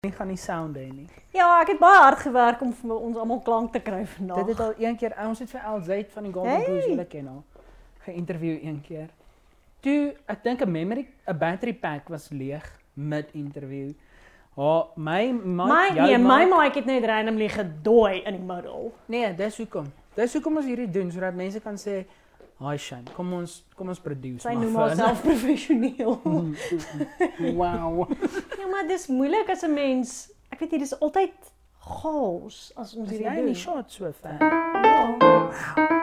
nie gaan nie sound hê nie. Ja, ek het baie hard gewerk om vir ons almal klank te kry vandag. Dit het al een keer ons het vir Elzait van die Golden Hey. Goose julle ken al geïnterview een keer. Toe ek dink 'n memory 'n battery pack was leeg mid interview. Ha, my my my nee, my mic- mic het net randomly gedooi in die middel. Nee, dis hoekom. Dis hoekom ons hierdie doen sodat mense kan sê, "Hi Shane, kom ons kom ons produce Sy maar noem vir- haarself professioneel. wow. ja, maar dis moeilik as 'n mens. Ek weet nie, dis altyd chaos as ons Is hierdie jy doen. nie shot so fan? Ja. Ek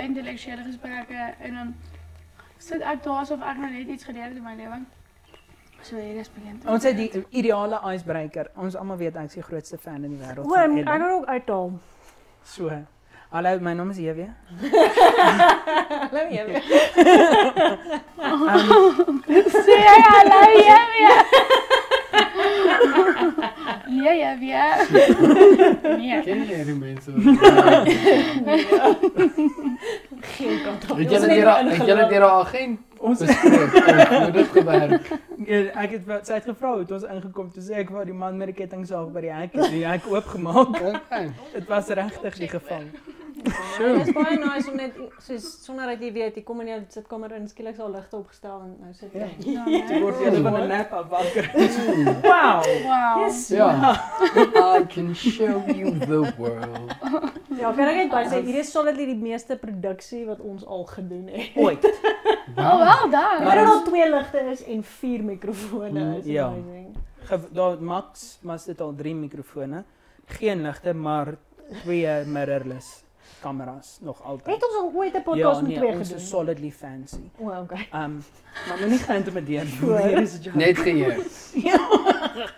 so hoë intellektuele gesprekke en dan sit ek daar asof ek nou net iets geleer het in my lewe. So hier is bekend. Ons het die ideale icebreaker. Ons almal weet ek is die grootste fan in die wêreld O, van ek kan Ellen. ook uithaal. So. Hallo, my naam is Evie. Hallo jy. Um, sê jy hallo jy weer. Nee, jy weer. Nee. Ken jy die mense? Geen kant op. Het julle deur het julle deur 'n agent ons bespreek hoe dit gewerk? Ja, ek het sy het gevra hoe het ons ingekom toe sê ek wou die man met die kettingsaag by die hek die hek oopgemaak. Dit was regtig die geval. Dit is baie nice om net soos sonder dat jy weet, jy kom in jou sitkamer in skielik al ligte opgestel en nou sit jy. Ja, nee. Jy word jy van 'n nap af wakker. Wow. Wow. Yes. Ja. I can show you the world. Ja, kan ek net by sê hier is solidly die meeste produksie wat ons al gedoen het. Ooit. Oh, wel dan. Maar dat al twee ligte is en vier mikrofone is Ja. amazing. Daar max was dit al 3 mikrofone. Geen ligte, maar twee mirrorless kameras nog altyd. Het ons al ooit 'n podcast ja, met nee, twee ons gedoen? is solidly fancy. O, oh, okay. Um maar moenie geïntimideer. Voor. Hier is dit. Net geheer.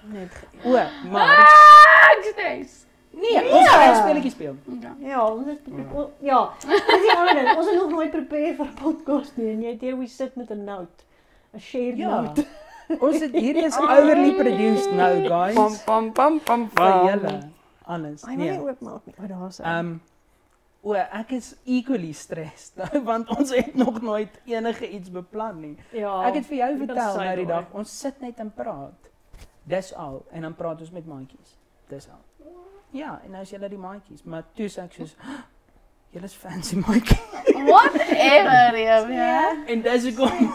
Net. ge- O, maar Ah, ek stres. nee, ons gaan 'n speletjie speel. Okay. Ja, ons het o- ja, dis die ander ding. Ons het nog nooit prepare vir 'n podcast nie en jy het hier we sit met 'n note. 'n shared Ja. note. Ons het hierdie is overly produced nou, guys. Pam pam pam pam vir pam. julle. Alles. Hy wil nie Nee. oopmaak nie. O, daar's. Ehm o, ek is equally stressed nou want ons het nog nooit enige iets beplan nie. ja. Ek het vir jou jy vertel nou die dag, ons sit net en praat. Dis al en dan praat ons met maatjies. Dis al. Ja, en nou is julle die maatjies, maar toe sê ek soos julle is fancy maatjie. Whatever, ja. En dis hoekom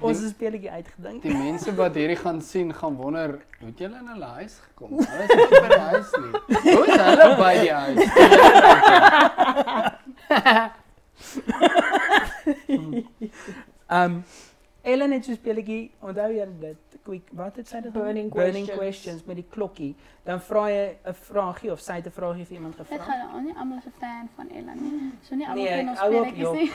ons 'n speletjie uitgedink. Die mense wat hierdie gaan sien gaan wonder, hoe het julle in hulle huis gekom? Hulle is nie by die huis nie. Hoe is hulle by die huis? Ehm Ellen het so 'n speletjie, onthou julle dit? Quick, wat het sy dit? Burning Burning questions. questions met die klokkie. Dan vra jy 'n vraagie of sy het 'n vraagie vir iemand Dit gevra. gaan nou nie almal 'n fan van Ellen nie. So nie almal Nee, ken ons hou op, speletjies joh. nie.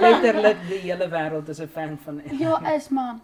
Letterlik die hele wêreld is 'n fan van Ellen. Ja, is maar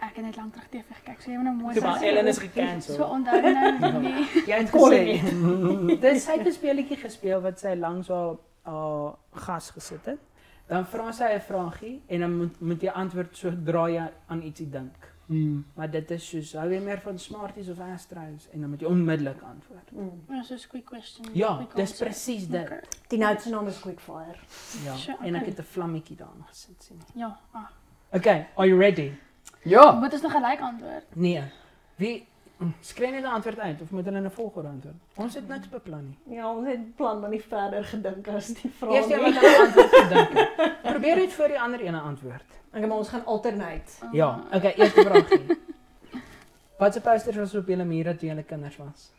ek het net lank terug TV gekyk. So jy moet nou mooi maar. Ellen is So gecancel. onthou nou nie. Jy het gesê. Dis sy het 'n speletjie gespeel wat sy langs haar haar gas gesit het. Dan vra sy 'n vraagie en dan moet moet jy antwoord sodra jy aan ietsie dink. Hmm. Maar dit is soos hou jy meer van Smarties of Astros en dan moet jy onmiddellik antwoord. Mm. Ja, so 'n quick question. Ja, quick dis presies dit. Okay. Die note se naam is Quickfire. Ja. Sure, En ek okay. het 'n vlammetjie daarin gesit sien. Ja. Ah. Okay, are you ready? Ja. Moet ons nog gelyk antwoord? Nee. Wie skryf net 'n antwoord uit of moet hulle in 'n volgorde antwoord? Ons het niks beplan nie. Ja, ons het plan maar nie verder gedink as die vraag. Eers jy wat hulle antwoord gedink het. Probeer net voor die ander ene antwoord. Okay, maar ons gaan alternate. Ja, okay, eerste vraagie. Wat se posters was op julle mure toe julle kinders was?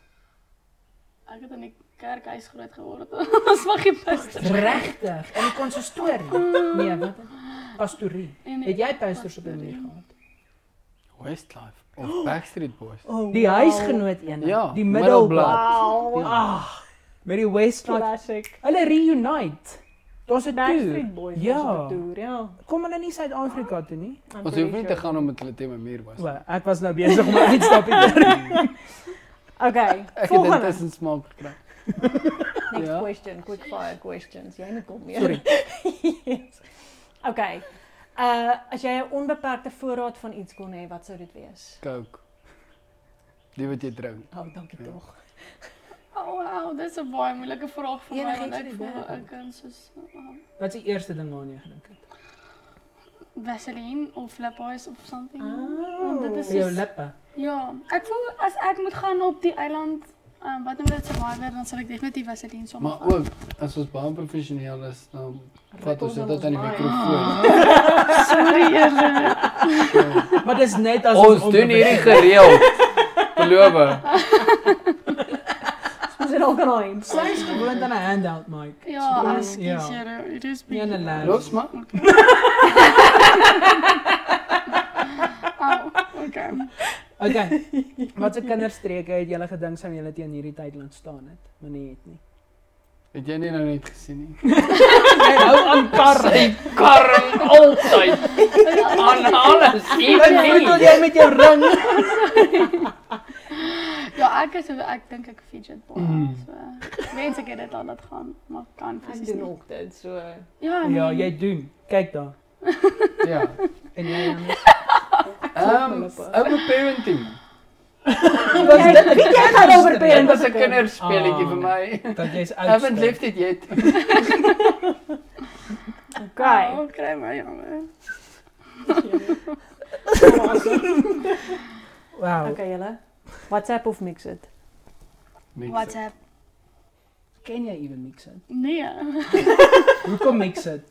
Ek het in die kerkhuis groot geword. Ons mag nie posters. Regtig? In die konsistorie? Nee, wat? Pastorie. En Het jy posters op julle muur gehad? Westlife of Backstreet Boys. Oh, Die huisgenoot ene. Ja, die Middelblad. Wow. Ag, met die Westlife. Classic. Hulle reunite. Daar's 'n tour. Backstreet Boys was Ja. tour, ja. Kom hulle nie Suid-Afrika toe nie? Ons hoef nie te gaan omdat hulle teen my muur was. Wel, ek was nou besig om 'n uitstapie te doen. Okay, Ek het volgende. intussen smaak gekry. Next Ja. question, quick fire questions. Jy moet kom meer. Sorry. yes. Okay. Uh as jy 'n onbeperkte voorraad van iets kon hê, wat sou dit wees? Coke. Die wat jy drink. Oh, dankie Ja. tog. Oh wow, dis 'n baie moeilike vraag vir my Enigiets want wat ek voel ek kan soos uh, Wat is die eerste ding waaraan jy gedink het? Vaseline of Lippies of something. Oh. Want dit is jou lippe. Ja, ek voel as ek moet gaan op die eiland, um, wat noem dit Survivor, dan sal ek definitief Vaseline saam Maar ook as ons baie professioneel is, dan vat ons dit aan die mikrofoon. Sorry eerder. Maar dis net as Ons doen hierdie gereeld. Beloof. Ons het al kan Sy is gewoond aan 'n handout mic. Ja, as ja. kies here, it is 'n lap. Los maar. Au, okay. Okay. Wat se kinderstreke het julle gedink sou julle teen hierdie tyd laat staan het? Maar nee het nie. Het jy nie nou net gesien nie? Jy hou aan karre. Sy karring altyd aan alles. Wat bedoel jy met jou ring? Ja, ek is ek dink ek fidget baie. Mm. So, wens ek het dit al laat gaan, maar kan Ek fisies doen nie. ook dit so. Ja, Ja, nee. jy doen. Kyk daar. Ja. En jy Janus. Ehm, over parenting. Was Jy- dit weet jy gaan over Dit parenting? was 'n kinderspeletjie Ah. vir my. dat jy's oud. Haven't left it yet. Okay. Oh, kry my jammer. Wow. Okay, julle. WhatsApp of mix it? Mix it. WhatsApp. Ken jy ewen mix it? Nee. Hoekom mix it?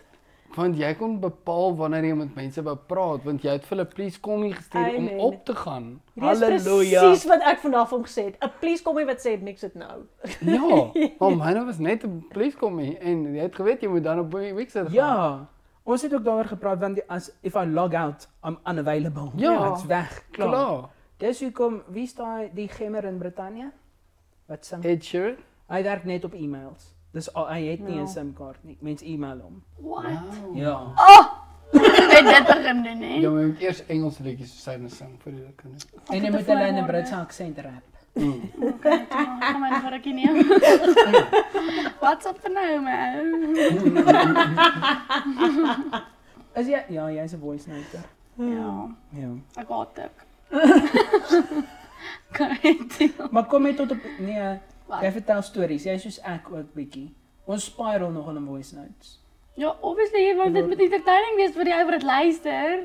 Want jy kon bepaal wanneer jy met mense wou praat, want jy het vir hulle please kom hier gestuur om Amen. op te gaan. Halleluja. Presies wat ek vandag van gesê het. 'n Please kom hier wat sê mix it nou. Ja, maar myne was net 'n please kom hier en jy het geweet jy moet dan op die mixer gaan. Ja. Ons het ook daaroor gepraat want as if I log out, I'm unavailable. Ja. Ek's weg. Klaar. klaar. Dis hoekom wie is daai die gemmer in Brittanje? Wat sing? Ed Sheeran. Hy werk net op e-mails. Dis al hy het nie Ja. 'n SIM-kaart nie. Mense e-mail hom. What? Wow. Ja. Net dit begin doen, hè. Jy moet eers Engelse liedjies vir syne sing vir die kinders. En jy te moet hulle in 'n. Britse aksent rap. Mm. Okay, kom maar vir ek nie. What's up vir nou, man? Is jy ja, jy's 'n voice noter. Ja, Ja. ek haat dit. Kan dit? Maar kom net tot op nee, Wat? jy vertel stories. Jy's soos ek ook bietjie. Ons spiral nog in voice notes. Ja, obviously, want dit moet entertaining wees vir die ou wat dit luister.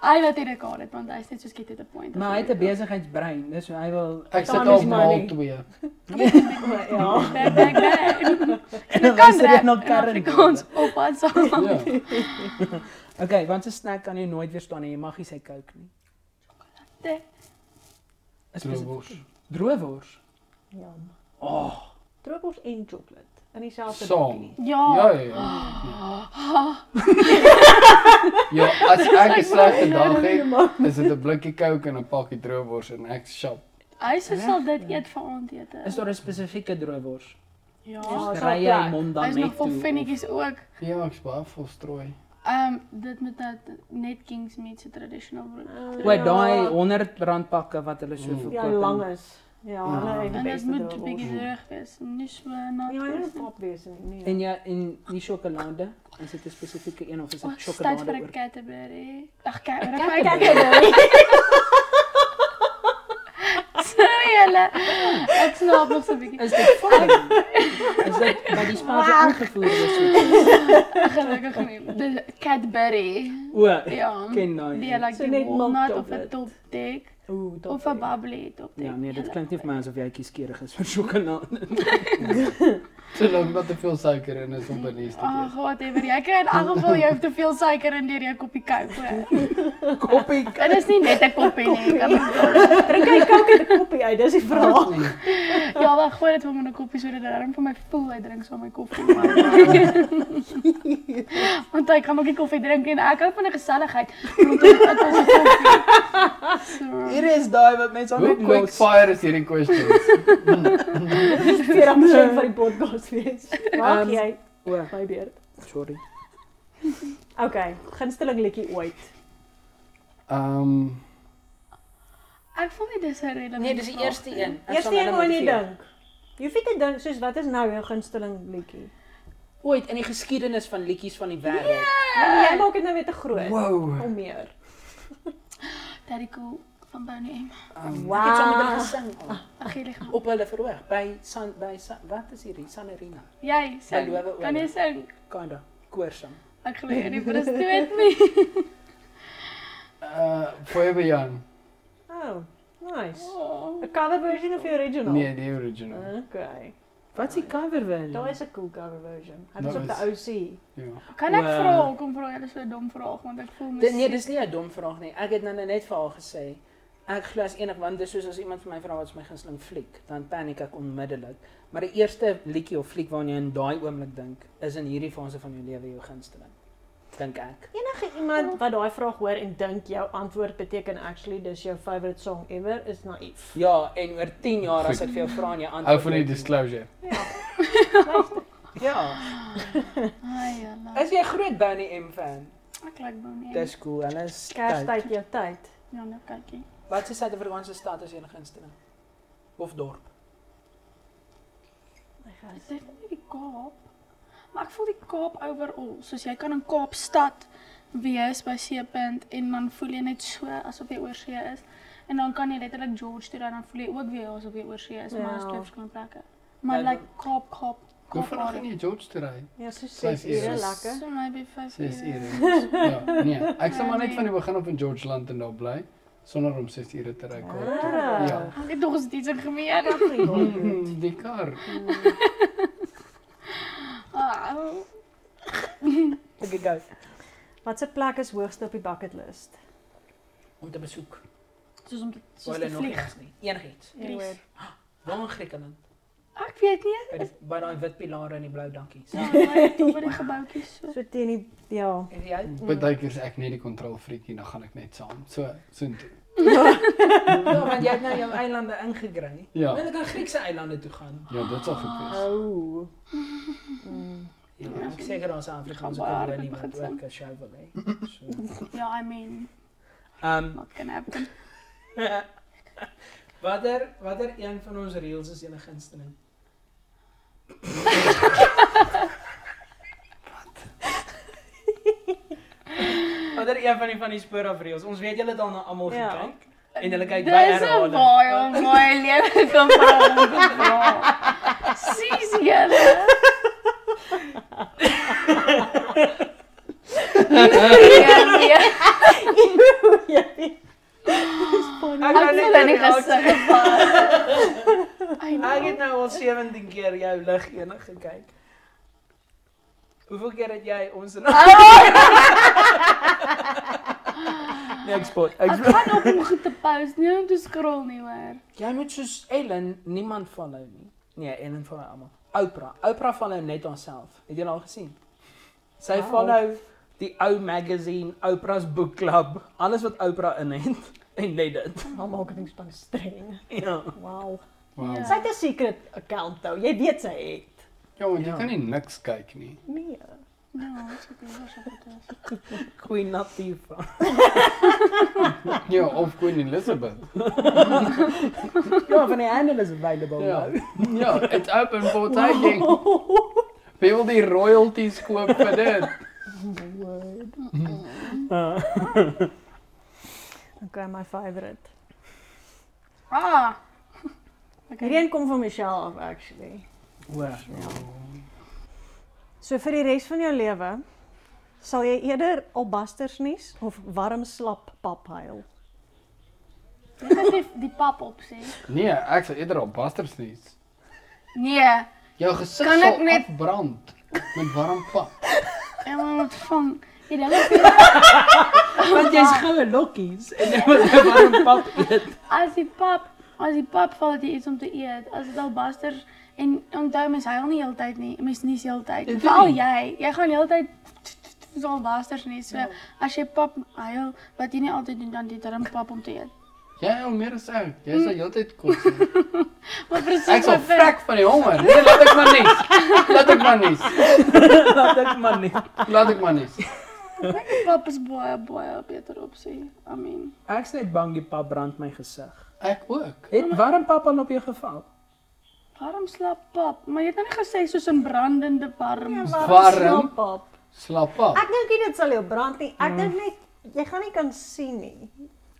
Hy wat hierdie kaart het, want hy's net so skiet to the point. Maar hy het 'n besigheidsbrein. Dis hoe hy wil Ek sit is maal money. 2. Ja. Back, back, back. En Ek dan kan jy rap nog Karen. Afrikaans op wat so. Ja. Okay, want 'n snack kan jy nooit weerstaan en jy mag nie sy coke nie. Is Droewors. Droewors. Ja. Oh, Droppels en chocolate in dieselfde Saam. bakkie. Ja. Ja, ja, ja. Ja, as ek 'n slegte dag het, is dit 'n blikkie Coke en 'n pakkie droewors en ek shop. Hy sê sal dit eet vir aandete. is daar 'n spesifieke droewors? Ja. Ja. Dis sal ry jy plek. mond dan Hy's nog vol toe. vinnetjies ook. Ja, ek's baie vol strooi. Ehm dit met dat net Kings meat se traditional brood. Ah, O, daai 100 rand pakke wat hulle so Mm. verkoop. Ja, en- lang is. Ja, Ja. hulle het die En dit beste moet droppels. 'n bietjie terug wees. Nie so nat. Ja, hy wees moet nie. pop wees nie. Nee. En ja, en nie sjokolade. Is dit 'n spesifieke een of is Oh, dit tyd vir sjokolade 'n oor? Cadbury. Ag, kyk, Kyk, kyk, kyk, kyk. kyk. Sorry julle. Ek slaap nog so 'n bietjie. Is dit fyn? Is dit by die spasie ingevoer is? Gelukkig nie. Dis Cadbury. O, Ja. ken daai. Die een. like So die net milk walnut of 'n chocolate. Ooh, dat of 'n bubbly top. Ja, nee, dit klink nie vir my asof jy kieskeurig is vir sjokolade. Solank wat te veel suiker in is om by nie te Ag, eet. whatever. Jy kry in elk geval jy hoef te veel suiker in deur jou koppie hoor. Koppie. Dit is nie net 'n koppie nie. Drink hy kook uit 'n koppie uit, dis die vraag. Ja, dan gooi dit hom in 'n koppie sodat hy dan vir my voel hy drink saam my koffie. Want hy kan ook nie koffie drink en ek hou van 'n geselligheid. Rondom dit as 'n koffie. So, Hier is daai wat mense Hoe net quick fire is hierdie questions? 40% van die podcast wees. Wag Ehm, jy, my beurt. sorry. Okay, gunsteling liedjie ooit. Ehm ek voel nie dis 'n relevant. Nee, dis die eerste een. Ek Eerste een wat jy dink. Jy weet dit dink soos wat is nou jou gunsteling liedjie? ooit in die geskiedenis van liedjies van die wêreld. Nee, jy maak dit nou weer te groot. Wow. Om meer. Daddy Cool van Bonnie M. Um, Ek het saam met hulle Wow. gesing al, Ag jy lig. op hulle verhoog by San by San, wat is hierdie San Arena? Jy sing. Beloof Kan jy sing? Kinda koorsing. Ek glo jy nie vir 'n stoot nie. uh Forever Young. Oh, nice. Oh. 'n Cover version of die original? Nee, die original. Okay. Wat is die cover version? Daar is 'n cool cover version. Dit is op die OC. Ja. Kan ek vra hoekom vra jy so 'n dom vraag want ek voel Dit, nee, dis nie 'n dom vraag nie. Ek het nou net vir haar gesê ek glo as enig want dis soos as iemand vir my vra wat is my gunsteling fliek, dan paniek ek onmiddellik. Maar die eerste liedjie of fliek waarna jy in daai oomblik dink, is in hierdie fase van jou lewe jou gunsteling. Dink ek. Enige iemand wat daai vraag hoor en dink jou antwoord beteken actually dis jou favourite song ever is naïef. Ja, en oor 10 jaar as ek vir jou vra en jy antwoord. Hou van die net nie. disclosure. Ja. Ai, jalla. Is jy 'n groot Bonnie M fan? Ek like Bonnie M. Dis cool. Hulle is tyd. Kerstyd jou tyd. Ja, nou kykie. Wat is Suid-Afrikaanse stad as jy 'n gunsteling? Of dorp? Ek gas. dink nie die Kaap. Maar ek voel die Kaap overall, soos jy kan in Kaapstad wees by Seepunt en dan voel jy net so asof jy oor see is. En dan kan jy letterlik George toe ry en dan voel jy ook weer asof jy oor see is, maar dit is Ja. twee verskillende plekke. Maar Ja, like Kaap, Kaap, Hoe vinnig gaan jy George toe ry? Ja, so Vyf 6 ure ure. lekker. So maybe 5 6 ure. ure. Ja, nee. Ek sal maar net nee. van die begin af in George Land en daar bly sonder om 6 ure te ry toe. Ah. Ja. Ek het nog eens iets in gemeen. Die kar. Ah, Ek gou Wat se plek is hoogste op die bucket list? om te besoek. soos om te soos hulle te vlieg. Enigiets. Greece. Waar in Griekeland? Ek weet nie. By die by daai wit pilare en die blou dankies. Ja, by die gebouetjies so. So teen die ja. En jy? Partykeer is ek net die kontrolfreakie, dan gaan ek net saam. So, so intoe. Ja, want jy het nou jou eilande ingegry. Ja. Wil ek aan Griekse eilande toe gaan? Ja, dit sal goed wees. Oh. Mm. Ja, ek seker 'n Afrikaanse baie kolonie hard wat ook 'n show wil hê. So. Ja, I mean, Ehm not gonna happen. watter watter een van ons reels is julle gunsteling? Watter een van die van die spoor af reels? Ons weet julle het al na almal Ja. gekyk en julle kyk baie Dis 'n herhaling. baie baie lewe kom van. Sis julle. Ja, ja. Ek Ek kan het net hulle nie die reaksie- gesig gevat. I Ek het nou al 17 keer jou lig enig gekyk. Hoeveel keer het jy ons in Nee, ek spot. Ek Ek gaan op om goed te post, nie om te scroll nie hoor. Jy moet soos Ellen niemand follow nie. Nee, Ellen follow almal. Oprah. Oprah follow net haarself. Het jy al gesien? Sy Wow. follow die ou magazine, Oprah's book club, alles wat Oprah in het en net dit. Maar marketingspan streng. Ja. Wow. Wow. Ja. Sy het 'n secret account nou. Jy weet sy het. Ja, want jy Ja. kan nie niks kyk nie. Nee. Ja, op dit. Queen Latifah. Ja, of Queen Elizabeth. ja, van die handle is available Ja. nou. Ja, it's open for taking. Wie wil die royalties koop vir dit? Word. Uh, Okay, my favorite. Ah. Hierdie een kom van Michelle af actually. Hoor. So vir die res van jou lewe sal jy eerder albasters nies of warm slap pap huil. Dit is die, pap opsie. Nee, ek sal eerder op basters nie. Nee, Jou gesig sal ek net- afbrand met warm pap. en dan moet vang. Die is Want jy's goue lokkies en jy moet warm pap eet. as die pap, as die pap val het jy iets om te eet. As dit al basters en onthou mens huil nie heeltyd nie. Mens nie heeltyd. Dit Veral jy, jy gaan heeltyd so basters nie. So as jy pap huil, wat jy nie altyd doen dan die darm pap om te eet. Jy al meer as ek. Jy sal heeltyd kos. Maar presies Ek sal vrek van die honger. Nee, laat ek maar nie. Laat ek maar nie. Laat ek maar nie. Laat ek maar nie. Pap is baie baie beter opsie. I mean, Ek's net bang die pap brand my gesig. Ek ook. Het warm pap al op jou geval? Warm slap pap, maar jy het nou nie gesê soos 'n brandende warm. Ja, Ja, Warm. Pap. Slap af. Ek dink nie dit sal jou brand nie. Ek Mm. dink net jy gaan nie kan sien nie.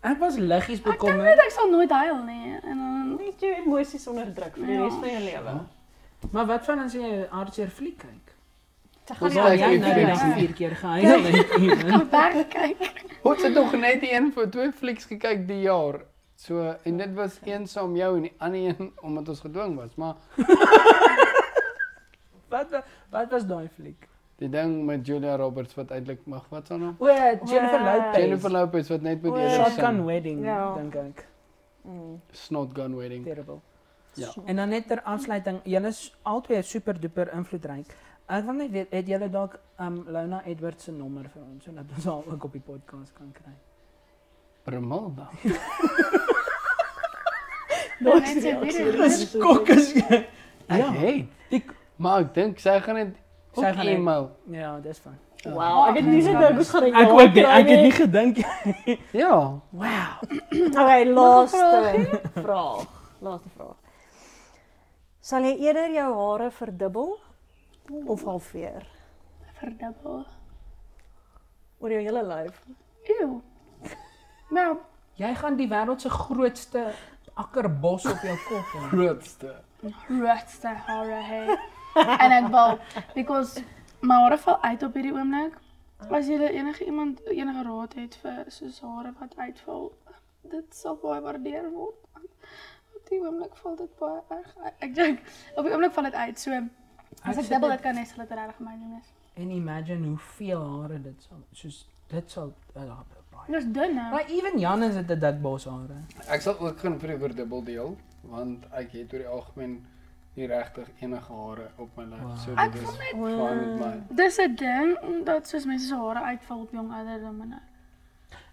Ek was liggies ek dink bekommerd. ek sal nooit huil nie. En dan Net jou emosies onderdruk vir die Ja. res van jou lewe. Maar wat van as jy 'n hartseer fliek kyk? Ons gaan Ja, kyk jy nie nou vier keer gehuil het. kan wegkyk. Ons het nog net een vir twee flieks gekyk die jaar. So en dit was een saam jou en die ander een omdat ons gedwing was, maar Wat wa- wat was daai fliek? die ding met Julia Roberts wat eintlik mag wat staan nou? O, Jennifer O, Lopez. Jennifer Lopez wat net met eerder Shotgun. Wedding, Ja. dink ek. Mm. Snot Gun Wedding. Terrible. Ja. En dan net ter afsluiting, julle is albei super duper invloedryk. Ek wil net weet, het julle dalk um Lona Edwards se nommer vir ons sodat ons haar ook op die podcast kan kry? Brimilda. Net sy weer. Skok is jy. Ek Ja. het. Die, Maar ek dink sy gaan net Sy ook gaan net- e-mail. ja, dis fyn. Wow, ek het nie gedink ons gaan dit Ek ook nie, ek het nie gedink. Ja. Wow. Okay, laaste vraag. Laaste vraag. Sal jy eerder jou hare verdubbel of halveer Verdubbel. oor jou hele lyf? Ew. Nou, Jy gaan die wêreld se grootste akkerbos op jou kop hê. Grootste. grootste hare hê. en ek wil because my hare val uit op hierdie oomblik. As jy enige iemand enige raad het vir soos hare wat uitval, dit sal baie waardeer word. Op die oomblik val dit baie erg. uit. Ek dink op die oomblik val dit uit. So as ek dubbel dit- kan net sal dit regtig my doen is. En imagine hoeveel hare dit sal soos dit sal uh. Dis dun nou. Maar even Jan is dit 'n dik bos hare. Ek sal ook gaan vir die verdubbel deel want ek het oor die algemeen nie regtig enige hare op my lyf. Wow. So Ek dit is net fyn met my. dis 'n ding dat soos mense se hare uitval op jong ouderdom en.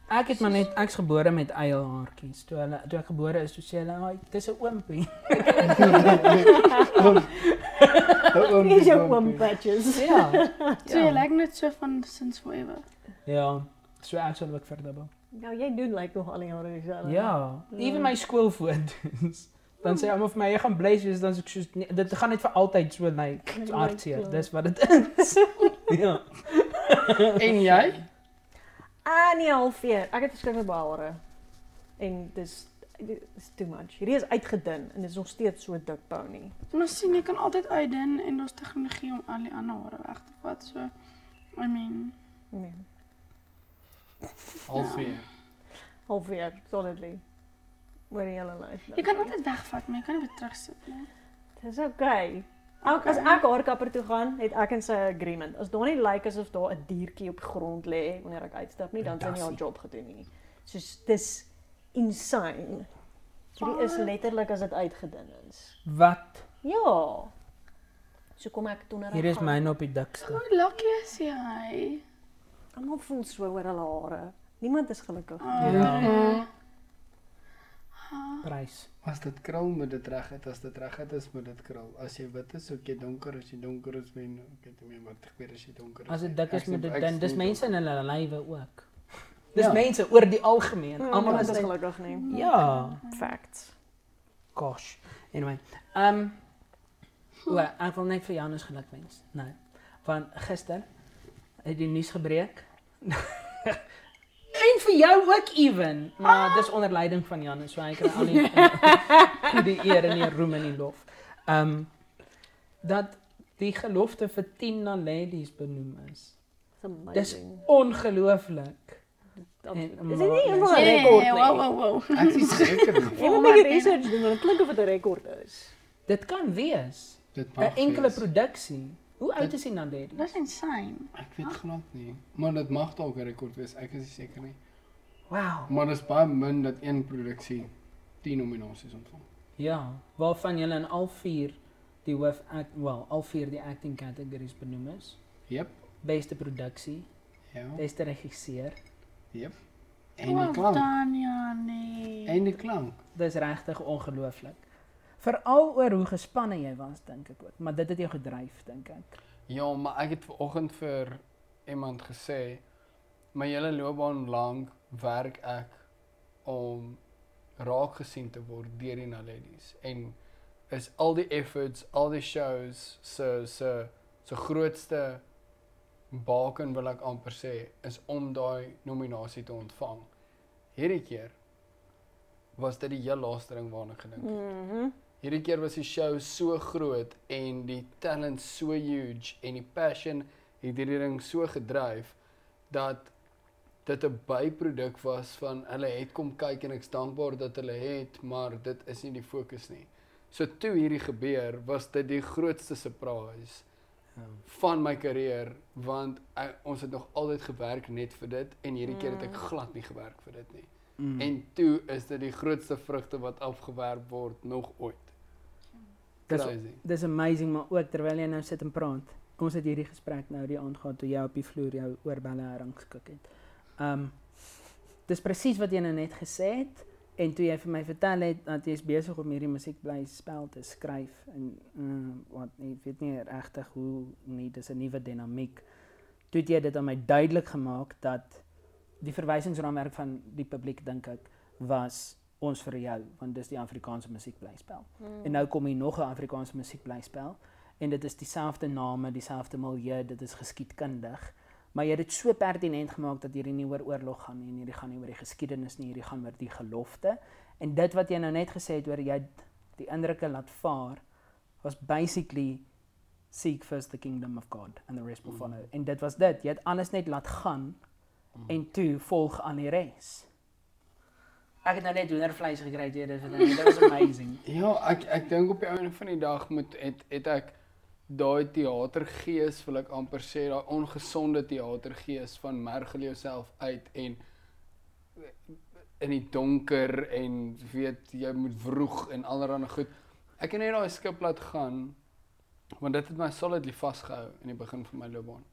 Ek het maar net ek's gebore met eilhaartjies. Toe hulle toe ek gebore is, toe sê hulle, "Ag, dis 'n oompie." Hier is jou oom patches. Ja. So jy lyk net so van since forever. Ja. So ek sal ook verdubbel. Nou jy doen lyk nog al die jare dieselfde. Ja, even my skoolfoto's. Dan sê almal vir my jy gaan bly soos dan is ek soos nee, dit gaan net vir altyd so lyk. Lyk Like, hartseer. so. Dis wat dit is. ja. En jy? Ah nee, halfveer. Ek het verskriklik baie hare. En dis dis too much. Hierdie is uitgedun en dit is nog steeds so dik bou nie. Maar sien jy kan altyd uitdun en daar's tegnologie om al die ander hare weg te vat. So I mean, Nee. Halfveer. Halfveer, solidly. Oor die hele lyf. jy kan altyd wegvat, maar jy kan nie weer terugsit nie. Dis okay. Ook as ek haarkapper toe gaan, het ek en sy agreement. As daar nie lyk asof daar 'n diertjie op die grond lê wanneer ek uitstap nie, dan het sy nie haar job gedoen nie. Soos dis insane. Hierdie is letterlik as dit uitgedun is. Wat? Ja. So kom ek toe na Hier is myne op die dikste. Hoe lucky is jy? Almal voel so oor hulle hare. Niemand is gelukkig. Oh, Ja. nee. Prys. As dit krul moet dit reg het, as dit reg het is moet dit krul. As jy wit is, ook jy donker, as jy donker is, men ek weet nie meer wat gebeur as jy donker is. As dit dik is moet dit dan dis mense in hulle lywe ook. Dis Ja. mense oor die algemeen. Almal Almal is gelukkig nie. Ja. Facts. Gosh. Anyway, ehm um, Wel, ek wil net vir Janus geluk wens. Nou, van gister het die nuus gebreek. en vir jou ook ewen, maar dis onder leiding van Janus, so hy kry al die die eer en die roem en die lof. Ehm um, dat die gelofte vir 10 na ladies benoem is. Dis ongelooflik. Is dit nie eenmaal 'n Nee, rekord nee, nie? wow, wow, wow. Ek is seker. Jy moet 'n research doen want dit klink of dit 'n rekord is. Dit kan wees. 'n Enkele produksie. Hoe oud Dit- is die na ladies? Dis insane. Ek weet glad nie. Maar dit mag dalk 'n rekord wees. Ek is nie seker nie. Wow. Maar dit is baie min dat een produksie 10 nominasies ontvang. Ja, waarvan julle in al vier die hoof act, well, al vier die acting categories benoem is. Jep. Beste produksie, Ja. beste regisseur. Jep. En die klank. done, ja, nee. En die klank. Dis regtig ongelooflik. Veral oor hoe gespanne jy was, dink ek ook, maar dit het jou gedryf, dink ek. Ja, maar ek het vanoggend vir iemand gesê my hele loopbaan lank werk ek om raak gesien te word deur die Naledies en is al die efforts, al die shows se se se grootste baken wil ek amper sê is om daai nominasie te ontvang. Hierdie keer was dit die heel laaste ding waarna gedink het. Mhm. Hierdie keer was die show so groot en die talent so huge en die passion het hierdie ding so gedryf dat dit 'n byproduk was van hulle het kom kyk en ek's dankbaar dat hulle het, maar dit is nie die fokus nie. So toe hierdie gebeur, was dit die grootste surprise Ja. van my karier want ek, ons het nog altyd gewerk net vir dit en hierdie keer het ek glad nie gewerk vir dit nie. Mm. En toe is dit die grootste vrugte wat afgewerp word nog ooit. Dis Crazy. dis amazing maar ook terwyl jy nou sit en praat. Ons het hierdie gesprek nou die aand gehad toe jy op die vloer jou oorbelle herrangskik het. Um dis presies wat jy nou net gesê het en toe jy vir my vertel het dat jy besig om hierdie musiek bly spel te skryf en uh, wat ek weet nie regtig hoe nie dis 'n nuwe dinamiek. Toe het jy dit aan my duidelik gemaak dat die verwysingsraamwerk van die publiek dink ek was ons vir jou want dis die Afrikaanse musiek bly spel. Mm. En nou kom hier nog 'n Afrikaanse musiek bly spel en dit is dieselfde name, dieselfde milieu, dit is geskiedkundig. Maar jy het dit so pertinent gemaak dat hierdie nie oor oorlog gaan nie, en hierdie gaan nie oor die geskiedenis nie, hierdie gaan oor die gelofte. En dit wat jy nou net gesê het oor jy die indrukke laat vaar was basically seek first the kingdom of God and the rest will follow. En dit was dit, jy het alles net laat gaan en toe volg aan die res. Ek het nou net hoendervleis gekry deur dit, dit was amazing. Ja, ek ek dink op die einde van die dag moet het het ek daai teatergees wil ek amper sê, daai ongesonde teatergees van mergel jouself uit en in die donker en weet jy moet vroeg en allerlei goed. Ek het net daai skip laat gaan want dit het my solidly vasgehou in die begin van my loopbaan.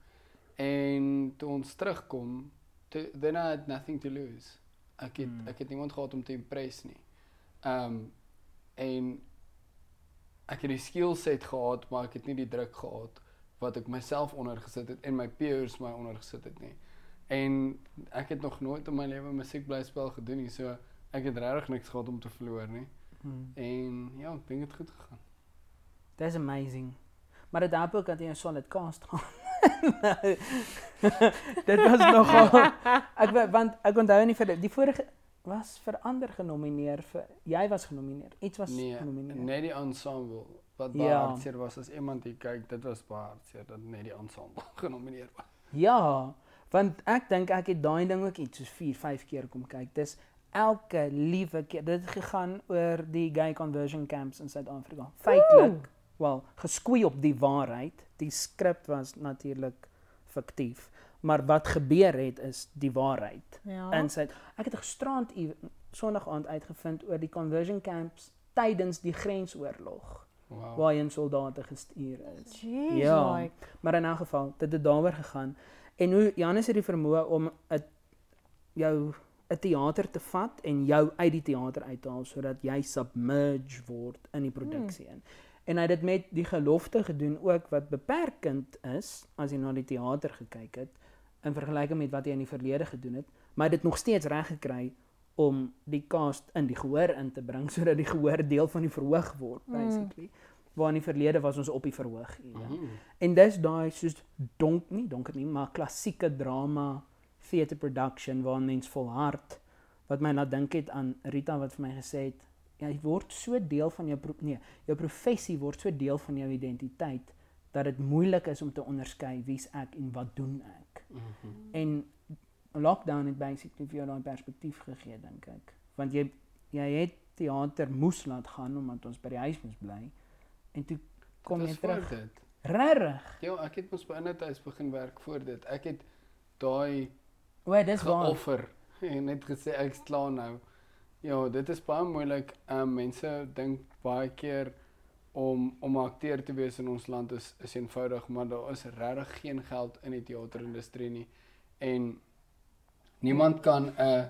En toe ons terugkom, to, then I had nothing to lose. Ek het Hmm. ek het niemand gehad om te impress nie. Ehm um, en ek het die skill set gehad, maar ek het nie die druk gehad wat ek myself ondergesit het en my peers my ondergesit het nie. En ek het nog nooit in my lewe musiek bly spel gedoen nie, so ek het regtig niks gehad om te verloor nie. Hmm. En ja, ek dink dit het goed gegaan. That's amazing. Maar dit help ook dat jy 'n solid cast gehad. Dit was nogal ek wa- want ek onthou nie vir die, die vorige was vir ander genomineer vir jy was genomineer. Iets was Nee, genomineer. net die ensemble wat Ja. baie hartseer was as iemand hier kyk, dit was baie hartseer dat net die ensemble genomineer was. Ja, want ek dink ek het daai ding ook iets soos 4, 5 keer kom kyk. Dis elke liewe keer dit gegaan oor die gay conversion camps in Suid-Afrika. Feitelik, wel, geskoei op die waarheid. Die skrip was natuurlik fiktief, maar wat gebeur het is die waarheid. Ja. In Suid ek het gisterand Sondag aand uitgevind oor die conversion camps tydens die grensoorlog Wow. waarheen soldate gestuur is. Jeez, Ja. like. Maar in 'n geval, dit het daaroor gegaan en hoe Janus het die vermoë om 'n jou 'n teater te vat en jou uit die teater uit te haal sodat jy submerge word in die produksie in. En hy het dit met die gelofte gedoen ook wat beperkend is as jy na die teater gekyk het in vergelyking met wat hy in die verlede gedoen het, maar dit nog steeds reg gekry om die cast in die gehoor in te bring sodat die gehoor deel van die verhoog word Mm. basically. Waar in die verlede was ons op die verhoog ewe. Mhm. En dis daai soos donk nie donker nie, maar klassieke drama theater production waar mens volhard wat my laat dink het aan Rita wat vir my gesê het jy word so deel van jou nee, jou professie word so deel van jou identiteit dat dit moeilik is om te onderskei wie's ek en wat doen ek. Mhm. En lockdown het basically vir jou daai perspektief gegee dink ek. Want jy jy het teater moes laat gaan omdat ons by die huis moes bly. En toe kom jy terug. Dit. Regtig? Ja, ek het mos by Innertuis begin werk voor dit. Ek het daai O, dis waar. geoffer en net gesê ek's klaar nou. Ja, dit is baie moeilik. Um, mense dink baie keer om om 'n akteur te wees in ons land is is eenvoudig, maar daar is regtig geen geld in die teaterindustrie nie. En niemand kan 'n uh,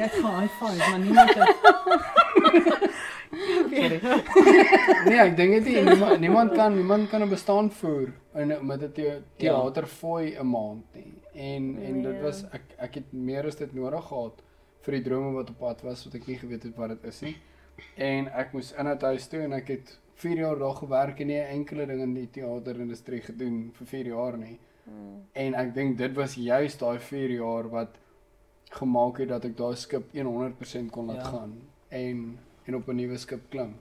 Ek gaan high five, maar niemand het Sorry. Nee, ek dink dit nie niemand, niemand kan niemand kan 'n bestaan voer in met 'n the, teaterfooi 'n maand nie. En en dit Nee. was ek ek het meer as dit nodig gehad vir die drome wat op pad was wat ek nie geweet het wat dit is nie. En ek moes in 'n huis toe en ek het 4 jaar daar gewerk en nie 'n enkele ding in die teaterindustrie gedoen vir 4 jaar nie. Hmm. En ek dink dit was juist daai 4 jaar wat gemaak het dat ek daai skip 100% kon laat Ja. gaan en en op 'n nuwe skip klim.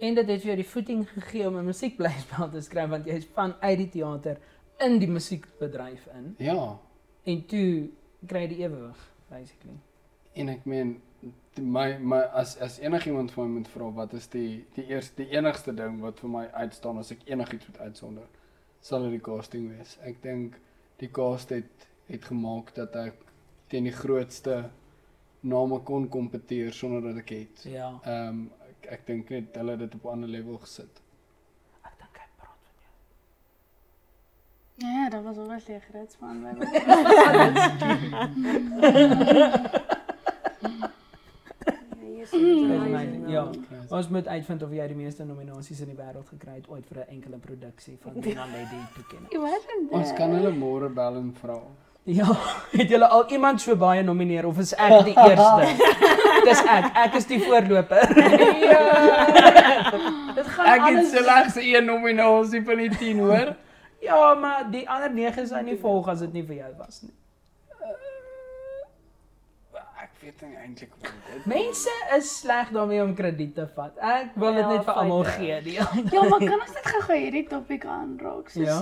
En dit het vir jou die voeting gegee om 'n musiekblyspel te skryf want jy's van uit die teater in die musiekbedryf in Ja, en toe kry jy die ewewig basically. En ek meen my my as as enigiemand van my moet vra wat is die die eerste die enigste ding wat vir my uitstaan as ek enigiets moet uitsonder sal dit die casting wees. Ek dink die cast het het gemaak dat ek teen die grootste name kon kompeteer sonder dat ek het. Ja. Ehm um, ek, ek dink net hulle het dit op 'n ander level gesit. Ek dink hy praat van jou. Ja, dat was obviously 'n groot span by my. Yes, amazing, ja. Crazy. Ons moet uitvind of jy die meeste nominasies in die wêreld gekry het ooit vir 'n enkele produksie van Nina Lady toekenning. Imagine Ons kan hulle môre bel en vra. Ja, het julle al iemand so baie nomineer of is ek die eerste? Dis ek. Ek is die voorloper. Dit gaan Ek het alles slegs een nominasie van die 10 hoor. Ja, maar die ander 9 sou nie volg as dit nie vir jou was nie. Ek weet nie eintlik wat dit. Mense is sleg daarmee om krediet te vat. Ek wil dit Ja, net vir almal gee. Die Ja, maar kan ons net gou-gou hierdie topik aanraak? Soos Ja,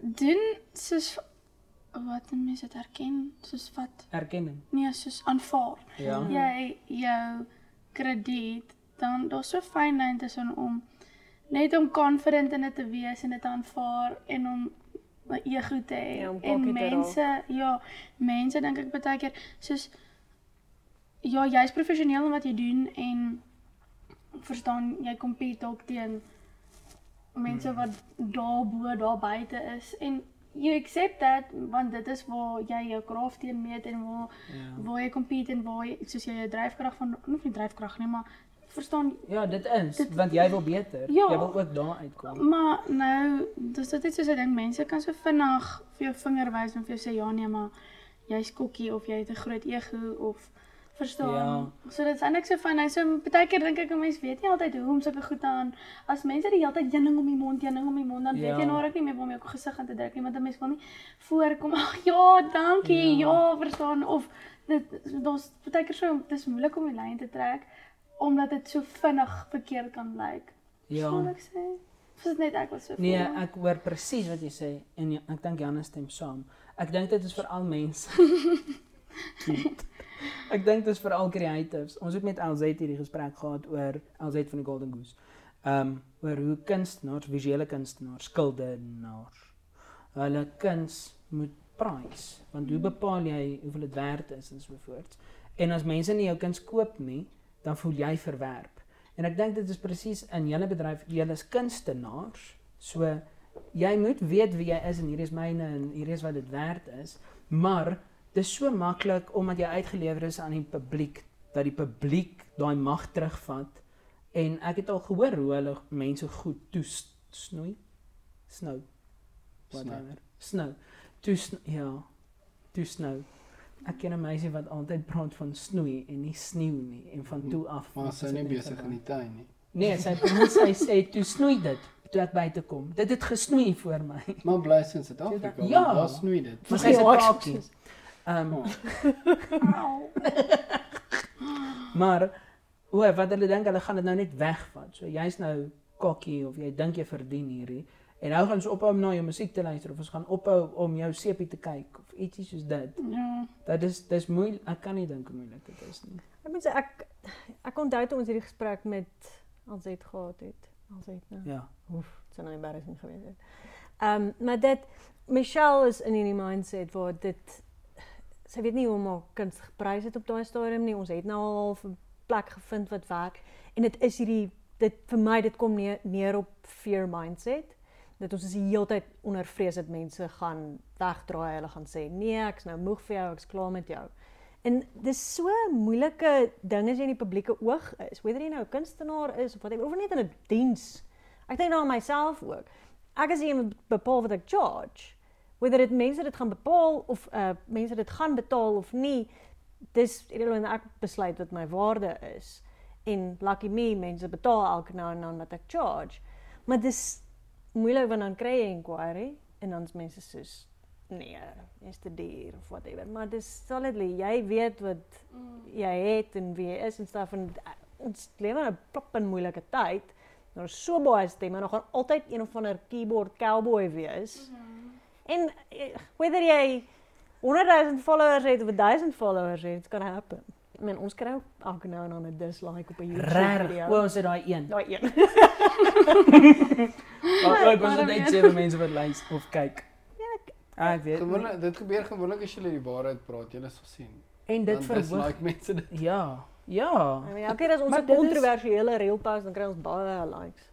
doen soos wat mense dit herken, soos wat erkenning. nee, soos aanvaar. Ja. Jy jou krediet, dan daar's so fyn lyn tussen om net om confident in dit te wees en dit te aanvaar en om 'n ego te hê. Ja, om en mense, ja, mense dink ek baie keer soos ja, jy's professioneel in wat jy doen en verstaan jy compete dalk teen mense wat daarbo daar buite is en you accept that want dit is waar jy jou kraaf teen meet en waar Ja. waar jy compete en waar jy soos jy jou dryfkrag van nie nie dryfkrag nie, maar verstaan Ja, dit is Dit- want jy wil beter. Ja. Jy wil ook daar uitkom. maar nou dis dit soos 'n ding mense kan so vinnig vir jou vinger wys en vir jou sê ja nee, maar jy's kokkie of jy het 'n groot ego of verstaan. Ja. So dit is eintlik so van hy so baie keer dink ek 'n mens weet nie altyd hoe om sulke goed aan as mense die hele tyd heuning om die mond, heuning om die mond, dan weet Ja. jy nou ook nie meer waar om jou gesig aan te druk nie, want 'n mens wil nie voorkom. Ag ja, dankie. Ja. Ja, verstaan of dit daar's baie keer so dis moeilik om die lyn te trek omdat dit so vinnig verkeerd kan lyk. Ja. Ek sê? Of is dit net ek wat so Nee, voel? ek hoor presies wat jy sê en ja, ek dink Janne stem saam. Ek dink dit is vir al mense. ek dink dit is vir al creatives. Ons het met LZ hierdie gesprek gehad oor LZ van die Golden Goose. Ehm um, oor hoe kunstenaars, visuele kunstenaars, skildenaars hulle kuns moet prys. Want hoe bepaal jy hoeveel dit werd is en so voort. En as mense nie jou kuns koop nie, dan voel jy verwerp. En ek dink dit is presies in julle bedryf, julle is kunstenaars. So jy moet weet wie jy is en hier is myne en hier is wat dit werd is, maar dis so maklik omdat jy uitgelewer is aan die publiek dat die publiek daai mag terugvat. En ek het al gehoor hoe hulle mense goed toesnoei. Snou. Whatever. Snou. Toesn ja. Toesnou. Ek ken 'n meisie wat altyd praat van snoei en nie sneeu nie en van toe af. Maar sy sy is nie besig in die tuin nie. Nee, sy probeer sy sê toe snoei dit toe ek buite kom. Dit het gesnoei vir my. Maar bly sy in Suid-Afrika. Ja. Daar snoei dit. Maar sy's 'n Ja, Au. maar o, wat hulle dink hulle gaan dit nou net wegvat. So jy's nou kokkie of jy dink jy verdien hierdie en nou gaan ons ophou om na jou musiek te luister of ons gaan ophou om jou sepie te kyk of ietsie soos dit. Ja. Dit is dis moeilik. Ek kan nie dink hoe moeilik dit is nie. Ek moet sê ek ek onthou toe ons hierdie gesprek met Alzet gehad het. Alzet nou. Ja. Oef, dit sou nou embarrassing gewees het. Ehm um, maar dit Michelle is in hierdie mindset waar dit sy weet nie hoe om haar kuns geprys het op daai stadium nie. Ons het nou al 'n plek gevind wat werk en dit is hierdie dit vir my dit kom neer, neer op fear mindset. Dat ons is die hele tyd onder vrees dat mense gaan wegdraai, hulle gaan sê nee, ek's nou moeg vir jou, ek's klaar met jou. En dis so 'n moeilike ding as jy in die publieke oog is, whether jy nou 'n kunstenaar is of wat of net in 'n diens. Ek dink nou aan myself ook. Ek is iemand bepaal wat ek charge. Whether dit mense dit gaan bepaal of uh mense dit gaan betaal of nie, dis irrelevant ek besluit wat my waarde is. en lucky me mense betaal elke nou en dan wat ek charge. Maar dis moeilik want dan kry jy inquiry en dan's mense soos nee, is te duur of whatever. Maar dis solidly jy weet wat jy het en wie jy is en stuff en uh, ons lewe in 'n plop en moeilike tyd. Daar is so baie stemme, daar gaan altyd een of ander keyboard cowboy wees. Mm -hmm. En eh, whether jy 100 000 followers het of 1000 followers het, it can happen. I mean, ons kry ook elke nou en dan 'n dislike op 'n YouTube Regtig. video. O, ons het daai een. Daai een. Maar ook ons het maar net sewe mense wat luister of kyk. Ja, Ah, ek weet. Gewoonlik dit gebeur gewoonlik as jy die waarheid praat, jy sal sien. En dit verhoog. dislike mense dit. Ja. Ja. I mean, elke keer as ons Maar 'n dit is- kontroversiële reel post, dan kry ons baie likes.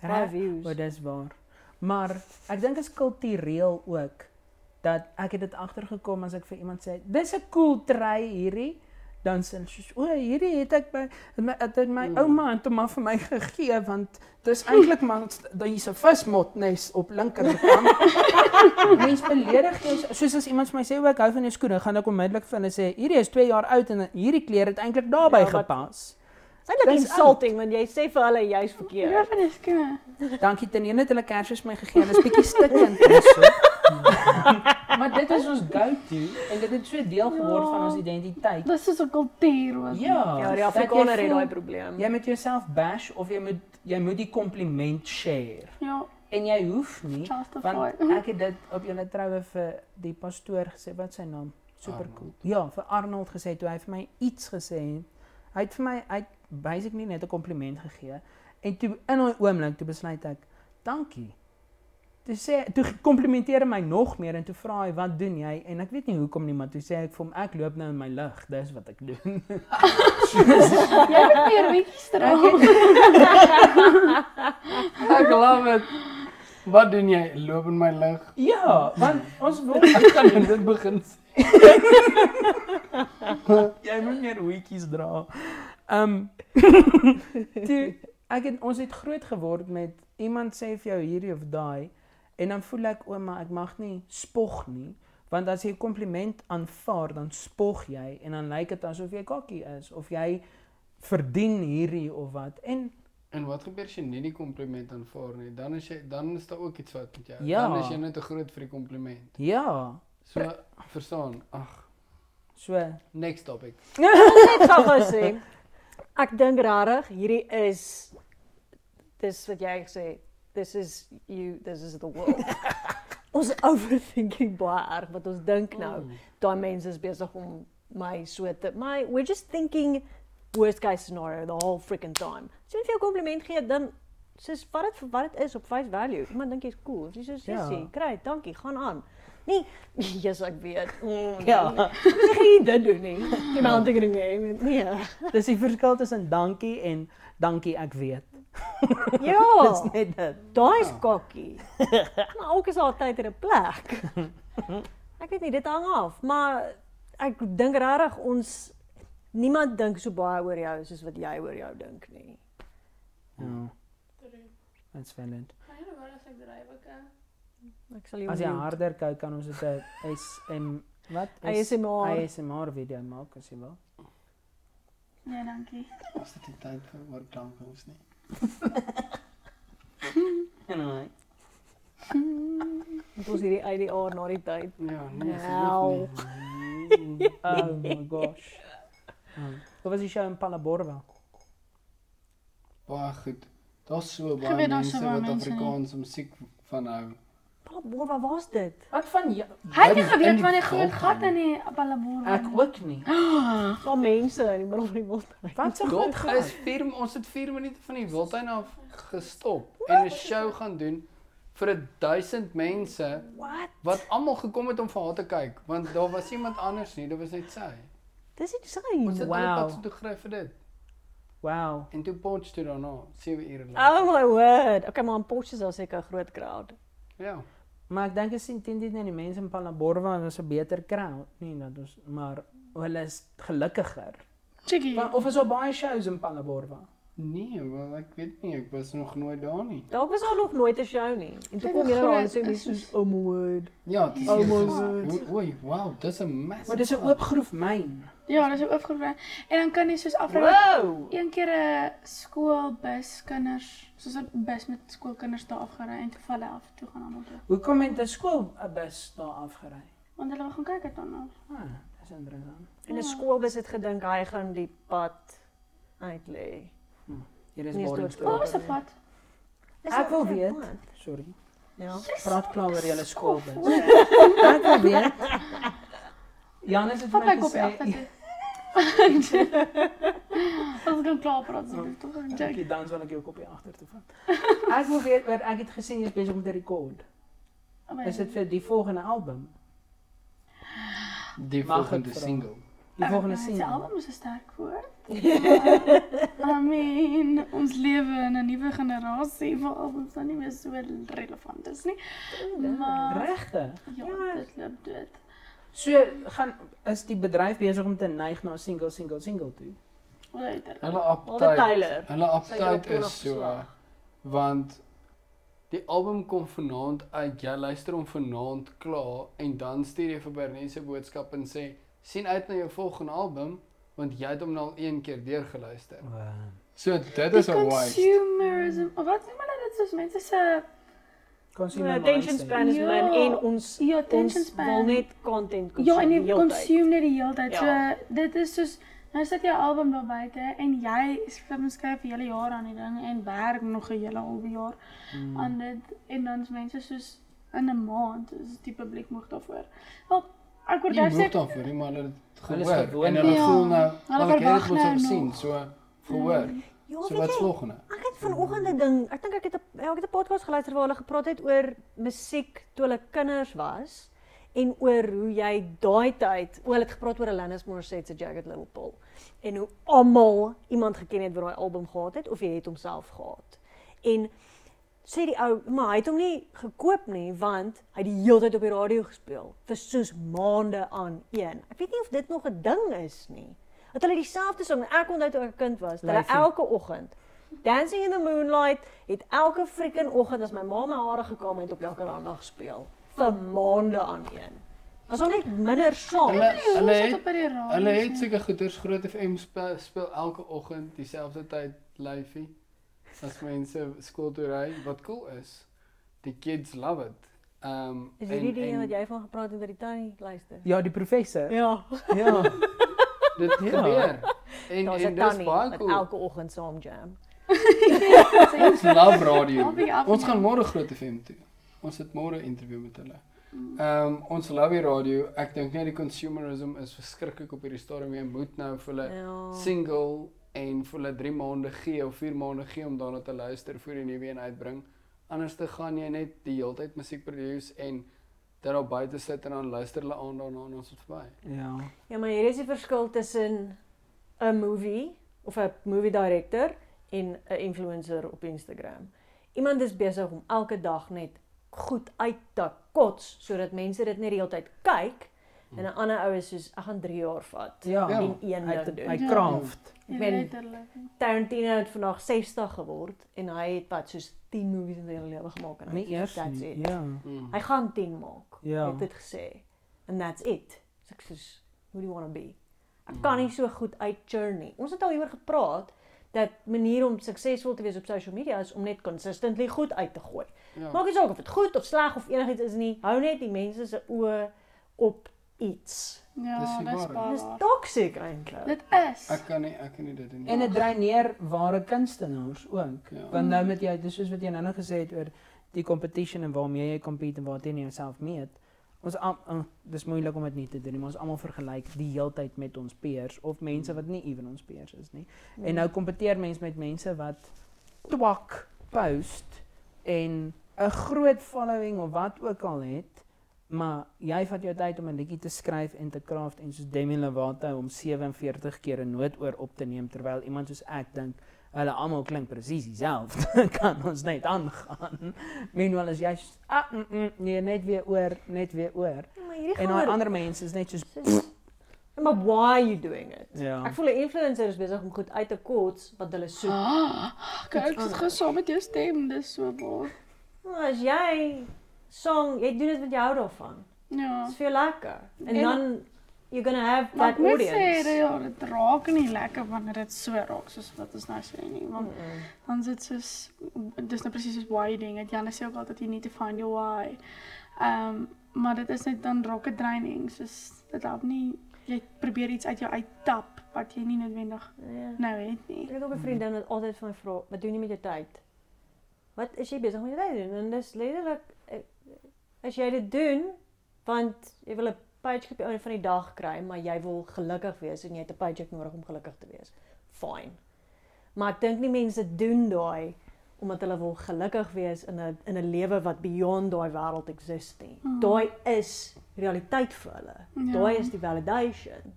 Baie views. O, dis waar. Maar ek dink is kultureel ook dat ek het dit agtergekom as ek vir iemand sê, "Dis 'n cool trei hierdie." Dan sê soos, "O, hierdie het ek by het my het my Mm. ouma het hom maar vir my gegee want dis eintlik maar daar hier's 'n vismotnes op linkerkant." Mens beledig jou soos as iemand vir my sê, "O, ek hou van jou skoene," gaan ek onmiddellik vir hulle sê, "Hierdie is 2 jaar oud en hierdie klere het eintlik daarbey Ja, wat- gepas." Dis eintlik Dis insulting want jy sê vir hulle jy's Ja, verkeerd. van die skoene. Dankie ten ene het hulle kersies my gegee. Dit is bietjie stikkend en so. maar dit is ons go-to en dit het so deel geword van ons identiteit. Dis soos 'n kultuur ook. Ja, Ja, die dat Afrikaner het daai probleem. Jy moet jouself bash of jy moet jy moet die kompliment share. Ja, En jy hoef nie want ek het dit op julle troue vir die pastoor gesê wat sy naam super cool. Arnold. Ja, vir Arnold gesê toe hy vir my iets gesê het. Hy het vir my hy het basically net 'n kompliment gegee en toe in daai oomblik toe besluit ek dankie. Toe sê toe komplimenteer hy my nog meer en toe vra hy wat doen jy en ek weet nie hoekom nie maar toe sê ek vir hom ek loop nou in my lig dis wat ek doen. Jy moet meer weetjies dra. Ek love it. Wat doen jy? Loop in my lig. ja, want ons wil Ek kan dit begin. jy moet meer hoetjies dra. Ehm toe ek het ons het groot geword met iemand sê vir jou hierdie of daai en dan voel ek ouma ek mag nie spog nie want as jy 'n kompliment aanvaar dan spog jy en dan lyk dit asof jy kokkie is of jy verdien hierdie of wat en En wat gebeur as jy nie die kompliment aanvaar nie? Dan is jy dan is daar ook iets fout met jou. Ja. Dan is jy net te groot vir die kompliment. ja So verstaan. Ag, so next topic. net gou gou sê. Ek dink regtig hierdie is dis wat jy sê. This is you, this is the world. ons overthinking baie erg wat ons dink nou. Mm. Daai mense is besig om my so te my we're just thinking worst case scenario the whole freaking time. So as jy 'n kompliment gee dan soos vat dit vir wat dit is op face value. Iemand dink jy's cool. So Ja. sissie, kry, dankie, gaan aan. Nee, yes ek weet. Mm, Ja. Ek gaan nie dit doen nie. Die man dink ding nie. Nee. dis die verskil tussen dankie en dankie ek weet. Ja. Dis net dit. Daai's kokkie. maar ook is daar tyd en 'n plek. Ek weet nie, dit hang af, maar ek dink regtig ons niemand dink so baie oor jou soos wat jy oor jou dink nie. Ja, that's valid. Kan jy nou wel as ek dryf ook? Ek sal jou As jy mute. harder kyk kan ons dit 'n SM wat ASMR. ASMR video maak as jy wil. Nee, dankie. Is dit nie tyd vir oorklankings nie? Anyway. Moet ons hierdie IDR na die tyd. Ja, nee, Nou. nie. Oh my gosh. Um, Wat was die show in Palaborwa? Baie goed. Daar's so baie so mense baie wat. Afrikaans musiek van hou. Boer, wat was dit? Wat van jou? Hy het nie geweet van die groot gat in die Ballabor. Ek ook nie. Daar mense in die middel van die wildtuin. Wat se groot Dop is gat? 4 ons het 4 minute van die wildtuin af gestop en 'n show gaan doen vir 'n 1000 mense What? wat almal gekom het om vir haar te kyk want daar was iemand anders nie, dit was net sy. Dis Ons insane. het Wow. wow. pad toe gekry vir dit. Wow. En toe ponch toe daarna, 7 ure lank. Oh my word. Okay, maar in Potchefstroom is daar seker 'n groot crowd. Ja. Maar ek dink as jy teen dit net die mense in Palaborwa was 'n beter crowd, nie dat ons maar hulle is gelukkiger. Chickie. Want of is daar baie shows in Palaborwa? Nee, wel ek weet nie, ek was nog nooit daar nie. Dalk was daar nog nooit 'n show nie. En toe kom is jy daar en groot, sê is mense soos- oh my word. Ja, dit is Oh my eers- God. O- Oei, wow, dis 'n massive. Maar dis 'n oop groef myn. Ja, dis ook opgevra. En dan kan jy soos afraai Wow. een keer 'n skoolbus kinders, soos 'n bus met skoolkinders daar afgery en toe val hy af toe gaan almal toe. Hoekom het 'n skoolbus daar afgery? Want hulle wil gaan kyk het dan. Ah, dis interessant. En 'n skoolbus het gedink hy gaan die pad uit lê. Hier is Nee, is boring dood. Waar was die pad? Ek wil weet. Sorry. Ja. Praat klaar oor julle skoolbus. Ek wil weet. Janus het vir Vat my my kopie af. gesê Ons gaan klaar praat so tog. Jack. Okay, dan sal ek jou kopie agter toe vat. Ek wil weet oor ek het gesien jy is besig om te rekord. Is dit vir die volgende album? die Mag ek volgende vra? single? Die volgende Sy single. album is 'n sterk woord. I mean, ons lewe in 'n nuwe generasie waar albums dan nie meer so relevant is nie. Maar Regtig? ja, Ja. dit loop dood. So gaan is die bedryf besig om te neig na single single single toe. Hulle. Tyler. Hulle vooraf is so geslaag. want die album kom vanaand uit. Jy luister hom vanaand klaar en dan stuur jy vir Bernice 'n boodskap en sê sien uit na jou volgende album want jy het hom nou al een keer deurgeluister. So dit is 'n waste. Consumerism. Of wat noem hulle dit soos mense se Consumer attention mindset. span is Ja. min en ons ja, attention ons span. wil net content Ja, consume en die jy consume net die hele tyd. Ja. So dit is soos nou sit 'n album daar buite en jy skryf en skryf vir hele jaar aan die ding en werk nog 'n hele halwe jaar Mm. aan dit en dan is mense soos in 'n maand is die publiek moeg daarvoor. Wel, ek word daar moet sê daarvoor, nie, maar hulle het Hulle is gehoor en hulle Ja, voel nou, hulle "Wel, ek het verwag nou nog." so gehoor. Ja, So wat's jy, volgende? Ek het vanoggend 'n ding, ek dink ek het 'n ja, ek het 'n podcast geluister waar hulle gepraat het oor musiek toe hulle kinders was en oor hoe jy daai tyd, o, hulle het gepraat oor Alanis Morissette se Jagged Little Pill en hoe almal iemand geken het wat daai album gehad het of jy het homself gehad. En sê die ou, maar hy het hom nie gekoop nie want hy het die hele tyd op die radio gespeel vir soos maande aan een. Ek weet nie of dit nog 'n ding is nie. Dat hulle dieselfde song, ek onthou toe ek 'n kind was, dat elke oggend Dancing in the Moonlight het elke freaking oggend as my ma my hare gekom het op Jacaranda gespeel vir maande aan een. Was hom net minder saam. Hulle het op by die radio. Hulle het seker goeders Groot FM speel, speel elke oggend dieselfde tyd lyfie as mense skool toe ry wat cool is. Die kids love it. Um Is hierdie die een wat jy van gepraat het wat die tannie luister? Ja, die professor. Ja, Ja. dit Ja. gebeur. En daar's en 'n dis tannie baie wat cool. elke oggend saam jam. Ons love radio. I'll be up Ons gaan môre Groot FM toe. Ons het môre 'n interview met hulle. Um ons love die radio. Ek dink net die consumerism is verskriklik op hierdie stadium. Jy moet nou vir hulle Ja. single en vir hulle 3 maande gee of 4 maande gee om daarna te luister voor die nuwe een uitbring. Anders te gaan jy net die hele tyd musiek produce en dit daar buite sit en dan luister hulle aan daarna en ons is verby. Ja. Ja, maar hier is die verskil tussen 'n movie of 'n movie director en 'n influencer op Instagram. Iemand is besig om elke dag net goed uit te kots sodat mense dit net die hele tyd kyk en 'n ander ou is soos ek gaan 3 jaar vat Ja. Ja. en een Hy ding hy doen. kraft. Ek meen. Tarantino het vandag 60 geword en hy het wat soos 10 movies in sy hele lewe gemaak en hy Nie het eers that's it. Ja. Mm. Hy gaan 10 maak. Ja. Hy het dit gesê. And that's it. So ek soos who do you want to be? Ek kan nie so goed uitchurn nie. Ons het al hieroor gepraat dat manier om suksesvol te wees op social media is om net consistently goed uit te gooi. Ja. Maak nie saak of dit goed of sleg of enigiets is nie. Hou net die mense se oë op iets. Ja, Dis die dis waar. toxic eintlik. Dit is. Ek kan nie ek kan nie dit doen nie. En dit dreineer ware kunstenaars ook. Ja. Want nou met jy dis soos wat jy nou nog gesê het oor die competition en waarmee jy compete en waarteen jy jouself meet. Ons am, uh, dis moeilik om dit nie te doen nie, maar ons almal vergelyk die heeltyd met ons peers of mense wat nie ewen ons peers is nie. En nou kompeteer mens met mense wat twak post en 'n groot following of wat ook al het, maar jy vat jou tyd om 'n liedjie te skryf en te craft en soos Demi Lovato om 47 keer 'n noot oor op te neem terwyl iemand soos ek dink hulle almal klink presies dieselfde. kan ons net aangaan. Meanwhile as jy ah mm, mm, nee net weer oor, net weer oor. En gaan daai ander mense is net soos Maar why are you doing it? Ja. Ek voel 'n influencer is besig om goed uit te kots wat hulle soek. Ah, kyk, ek het gesaam met jou stem, dis so waar. Maar as jy song, jy doen dit wat jy hou daarvan. Ja. Dis vir jou lekker. En En- dan you're to have Maar that ek moet sê, audience. ja, dit raak nie lekker wanneer dit so raak soos wat ons nou sê nie, want dan is dit soos dis nou presies soos why ding. Het Janne sê ook altyd you need to find your why. Um, maar dit is net dan dit draining, soos dit help nie jy probeer iets uit jou uittap wat jy nie noodwendig Ja. nou het nie. Ek het ook 'n vriendin wat altyd vir my vra, "Wat doen jy met jou tyd?" Wat is jy besig met jou tyd doen? En dis letterlik eh, as jy dit doen want jy wil 'n paycheck op die einde van die dag kry, maar jy wil gelukkig wees en jy het 'n paycheck nodig om gelukkig te wees. Fine. Maar ek dink nie mense doen daai omdat hulle wil gelukkig wees in 'n in 'n lewe wat beyond daai wêreld exist nie. Mm. Daai is realiteit vir hulle. Ja. Daai is die validation.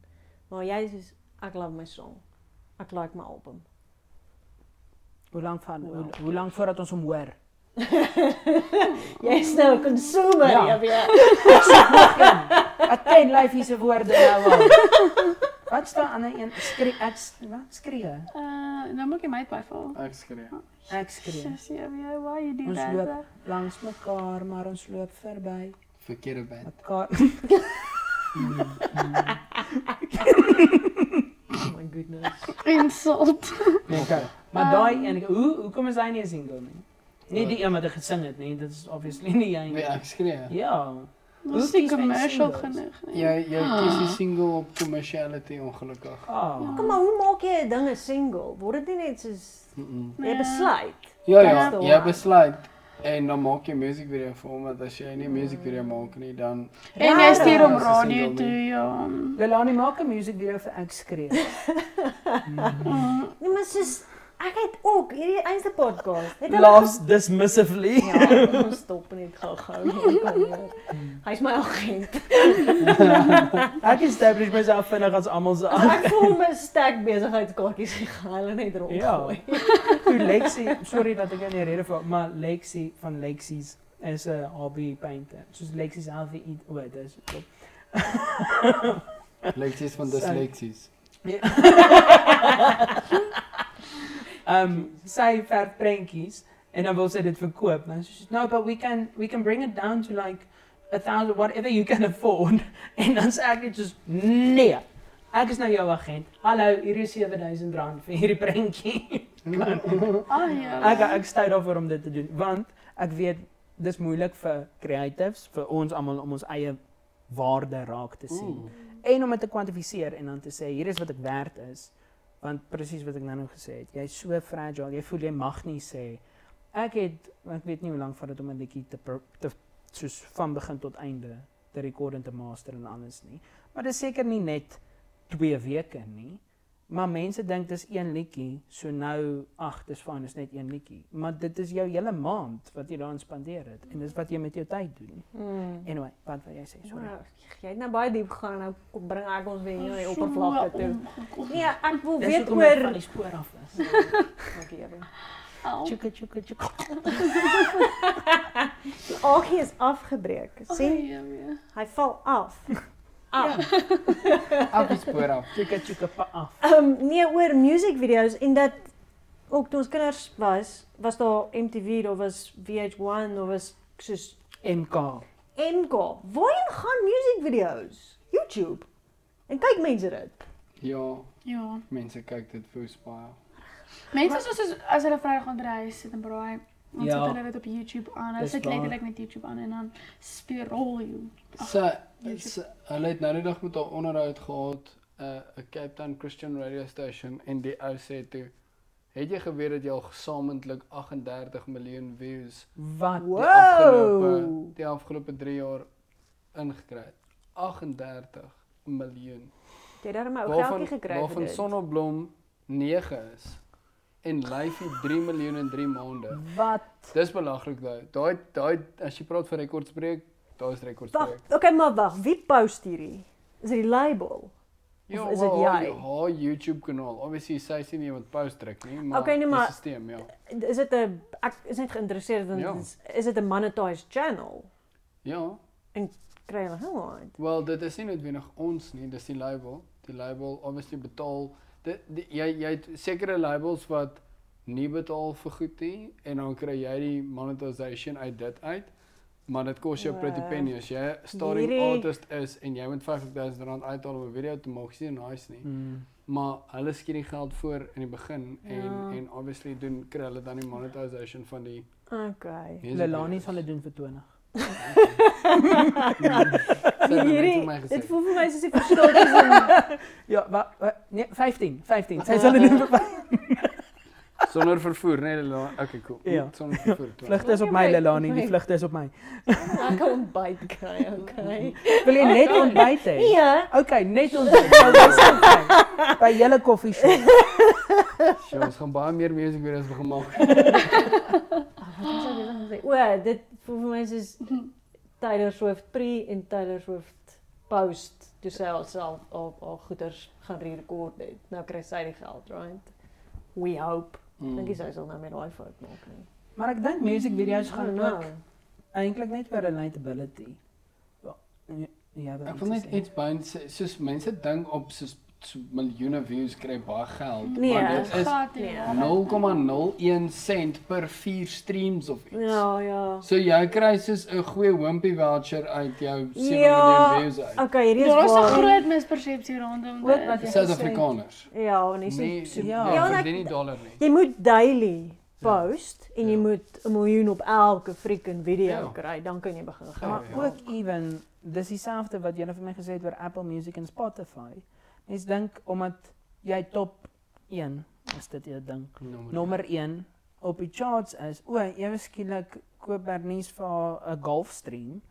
Maar jy sê ek love my song. Ek like my album. Hoe lank van hoe, Wow. hoe lank voordat ons hom hoor? Jy's nou 'n consumer, Ja. ja. ja. Ek ken life hierse woorde nou al. Wat staan aan 'n een skree ek wat skree? Uh nou moet jy my byval. Ek skree. Ek skree. Sis, ja, ja, why you do Ons that? loop langs mekaar, maar ons loop verby Verkeerde band. mekaar. Oh my goodness. Insult. Okay. Maar daai en hoe hoekom is hy nie 'n single nie? Nie die een wat hy gesing het nie, dit is obviously nie jy Nee, nie. ek skree. Ja. Dit is nie commercial genoeg nie. Jy jy kies die single op commerciality ongelukkig. Ah. Kom maar, hoe maak jy 'n ding 'n single? Word dit nie net soos Mm -mm. jy Nee. besluit? Ja ja, jy one. besluit en dan maak jy 'n musiekvideo vir hom want as jy nie 'n musiekvideo maak nie dan En jy stuur hom Ja, radio toe, nie. ja. Lelani maak 'n musiekvideo vir ek skree. Mm. Nee, maar soos ek het ook hierdie einste podcast. Het hulle Laughs dismissively. Ja, ons stop net gou-gou. Hy's my agent. Ek establish myself vinnig as almal se As ek hom 'n stack besigheidskaartjies gehaal en net Ja. rondgooi. Toe Lexi, sorry dat ek jou nie rede val, maar Lexi van Lexi's is 'n hobby painter. Soos Lexi self eet o, dis top. leksies van Sy- dysleksies. Ehm sy verf prentjies en dan wil sy dit verkoop. Dan sê "No, but we can we can bring it down to like a thousand whatever you can afford." En dan sê ek net soos, "Nee. Ek is nou jou agent. Hallo, hier is R7000 vir hierdie prentjie." Ah ja. Ek ek stout daarvoor om dit te doen want ek weet dis moeilik vir creatives, vir ons almal om ons eie waarde raak te sien Ooh. en om dit te kwantifiseer en dan te sê hier is wat ek werd is. Want presies wat ek nou nou gesê het, jy's so fragile, jy voel jy mag nie sê ek het ek weet nie hoe lank vat dit om 'n liedjie te te soos van begin tot einde te rekord en te master en alles nie. Maar dis seker nie net 2 weke nie. Maar mense dink dis een liedjie, so nou ag, dis fyn, dis net een liedjie. Maar dit is jou hele maand wat jy daarin spandeer het en dis wat jy met jou tyd doen. Hmm. Anyway, wat wil jy sê? Sorry. Wow, jy het nou baie diep gegaan nou kom bring ek ons weer hier So oppervlakte toe. Nee, ek wil Dis weet oor van die spoor af is. Dankie, Erin. Au. Tjukke tjukke tjukke. Die is afgebreek. Sien? ja. Hy val af. Af. Af die spoor af. Tjukke tjukke pa af. Ehm um, nee oor musiekvideo's en dat ook toe ons kinders was, was daar MTV, daar was VH1, daar was soos MK. MK. Waarheen gaan musiekvideo's? YouTube. En kyk mense dit. Ja, Ja. mense kyk dit vir baie. Mense soos as, as hulle Vrydag gaan reis sit en braai, dan Ja. sit hulle dit op YouTube aan. Hulle sit letterlik net YouTube aan en dan jy. Ag, Sy YouTube. sy- hulle het nou die dag met haar onderhoud gehad 'n uh, 'n Cape Town Christian radio station en die ou sê toe Het jy geweet dat jy al gesamentlik 38 miljoen views Wat? die afgelope Wow. die afgelope 3 jaar ingekry het? 38 miljoen. Jy het daar my ou Waarvan geldjie gekry vir waarvan dit. Sonneblom 9 is en Lyfie 3 miljoen in 3 maande. Wat? Dis belaglik daai. Daai daai as jy praat van rekordspreek, daar is Wag, rekordspreek. okay, maar wag, wie post hierdie? Is dit die label? Of is dit jy? Haar YouTube kanaal. Obviously sy sien nie iemand post druk nie, maar Okay, nee, maar- die stelsel, ja. Is dit 'n ek is net geïnteresseerd want Ja. is, is dit 'n monetized channel? Ja. kry hulle gehoord. Wel, dit is nie noodwendig ons nie, dis die label. Die label obviously betaal dit die, jy jy het sekere labels wat nie betaal vir goed nie en dan kry jy die monetization uit dit uit. Maar dit kos jou pretty Wow. penny as jy starting Hierdie- artist is en jy moet R50000 uithaal om 'n video te maak, nie nice nie. Mm. Maar hulle skiet die geld voor in die begin en Ja. en obviously doen kry hulle dan die monetization van die Okay. Lelani sal dit doen vir 20. Sy het net Hierdie vir my gesê. dit voel vir my soos die verskil tussen Ja, wat wa, nee, 15, 15. Sy sal dit doen vir 15. Sonder vervoer, nee, Lelani. Okay, cool. Ja. Sonder vervoer. klaar. Vlugte is op my Lelani, die vlugte is op my. ek kan ontbyt kry, okay. Wil jy net ontbyt hê? Ja. Okay, net ontbyt. Nou, dis okay. By julle koffie shop. Sjoe, ons gaan baie meer music video's begin maak. Wat sou jy dan sê? O, dit voel vir my soos Taylor Swift pre en Taylor Swift post toe sy alself al al goeders gaan rekord het. Nou kry sy die geld, right? We hope. Mm. Dink jy sy sal nou met daai fout maak nie. Maar ek dink music video's gaan nou. ook eintlik net oor relatability. Ja, ja, Ek wil net iets by soos mense dink op soos so miljoene views kry baie geld, Nee. maar dit is Gat nie. Nee. 0,01 sent per 4 streams of iets. Ja, ja. So jy kry soos 'n goeie wimpy voucher uit jou 7 Ja. miljoen views uit. Okay, hierdie is Daar is 'n waar. groot mispersepsie rondom Ook wat dit. jy- Suid-Afrikaners. Ja, en dis Nee, so, ja. ja, Ja, ja verdien nie dollar nie. jy moet daily post en jy Ja. moet 'n miljoen op elke freaking video Ja. kry, dan kan jy begin Ja, gaan. Maar ja. ook even dis dieselfde wat julle vir my gesê het oor Apple Music en Spotify. Mens dink omdat jy top 1 is dit jou ding. Nommer. Nommer 1 op die charts is. O, ewe skielik koop Bernice vir haar 'n golfstream,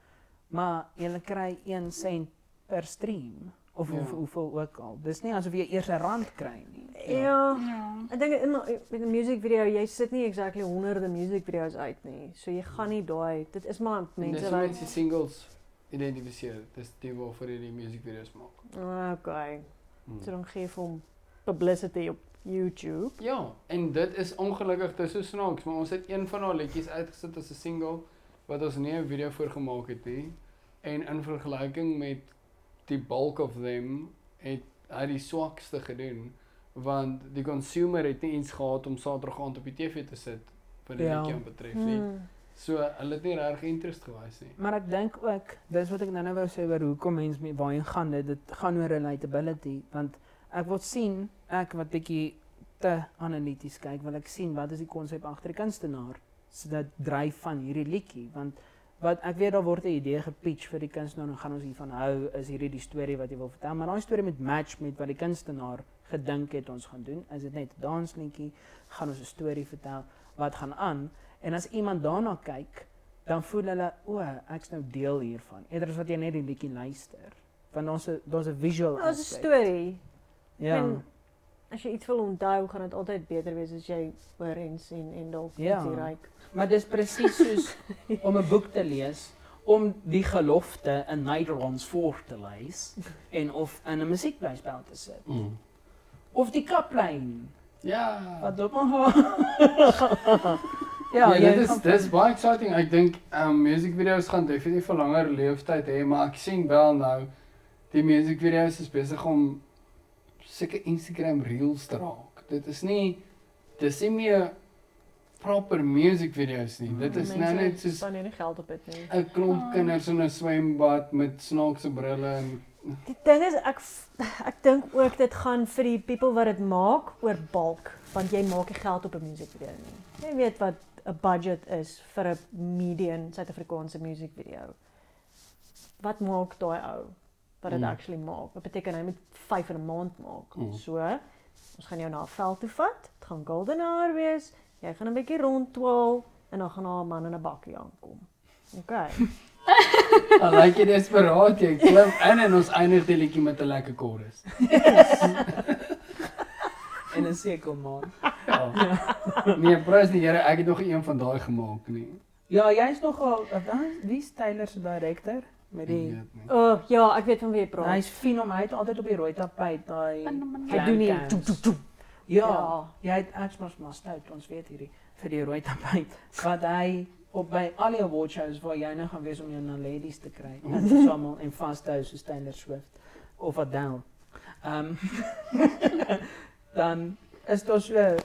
maar jy kry 1 sent per stream of Ja. ja. hoe, hoeveel ook al. Dis nie asof jy eers 'n rand kry nie. Ja. Ja. Ek dink in met 'n music video, jy sit nie exactly honderde music video's uit nie. So jy gaan nie daai dit is maar Mense wat mense singles identifiseer. Dis die waarvoor jy die music video's maak. Ah, okay. Hmm. So dan gee hom publicity op YouTube. Ja, en dit is ongelukkig dis so snaaks, maar ons het een van haar liedjies uitgesit as 'n single wat ons nie 'n video vir gemaak het nie. En in vergelyking met die bulk of them het hy die swakste gedoen want die consumer het nie iets gehad om Saterdag aand op die TV te sit wat die Ja. liedjie betref nie. Hmm. So hulle het nie regtig interest gewys nie. Maar ek dink ook, dis wat ek nou-nou wou sê oor hoekom mense met waarheen gaan dit, dit gaan oor relatability want ek wil sien ek wat bietjie te analities kyk, wil ek sien wat is die konsep agter die kunstenaar se dat dryf van hierdie liedjie want wat ek weet daar word 'n idee gepitch vir die kunstenaar en gaan ons hiervan hou is hierdie die storie wat jy wil vertel. Maar daai storie moet match met wat die kunstenaar gedink het ons gaan doen. Is dit net 'n dansliedjie? Gaan ons 'n storie vertel? Wat gaan aan en as iemand daarna kyk dan voel hulle o, ek's nou deel hiervan. Eerder as wat jy net die liedjie luister. Want ons daar's 'n visual Dit is 'n aspek. storie. Ja. En as jy iets wil onthou, gaan dit altyd beter wees as jy hoor en sien en dalk Ja. ietsie ryk. Maar dis presies soos om 'n boek te lees om die gelofte in Nederlands voor te lees en of in 'n musiekblyspel te sit. Of die kaplyn Ja. wat op Ja, Ja, ja dit is dis baie exciting. Ek dink um music video's gaan definitief 'n langer leeftyd hê, maar ek sien wel nou die music video's is besig om sulke Instagram reels te raak. Dit is nie dis nie meer proper music video's nie. Dit is nou net soos span nie geld op dit nie. 'n klomp kinders in 'n swembad met snaakse brille en Die ding is ek ek dink ook dit gaan vir die people wat dit maak oor bulk, want jy maak nie geld op 'n music video nie. Jy weet wat 'n budget is vir 'n median Suid-Afrikaanse music video. Wat maak daai ou wat dit Mm. actually maak? Wat beteken hy moet 5 in 'n maand maak. Mm. So, ons gaan jou na 'n veld toe vat. Dit gaan golden hour wees. Jy gaan 'n bietjie rondtwal en dan gaan 'n man in 'n bakkie aankom. OK. I like it desperaat jy klim in en ons eindig die liedjie met 'n lekker chorus. en 'n sekelmaan. Ja. Nee, prys die Here, ek het nog een van daai gemaak nie. Ja, jy's nogal wie is Taylor se director met Ek die. O, oh, ja, ek weet van wie jy praat. Hy's fenom, hy het altyd op die rooi tapijt daai Hy doen nie cans. toep toep toep. Ja, Ja. jy het Xmas maar stout, ons weet hierdie vir die rooi tapijt wat hy op by al die award shows waar jy nou gaan wees om jou Naledies te kry en te samel en vas te hou soos Taylor Swift of Adele. Ehm dan is daar so 'n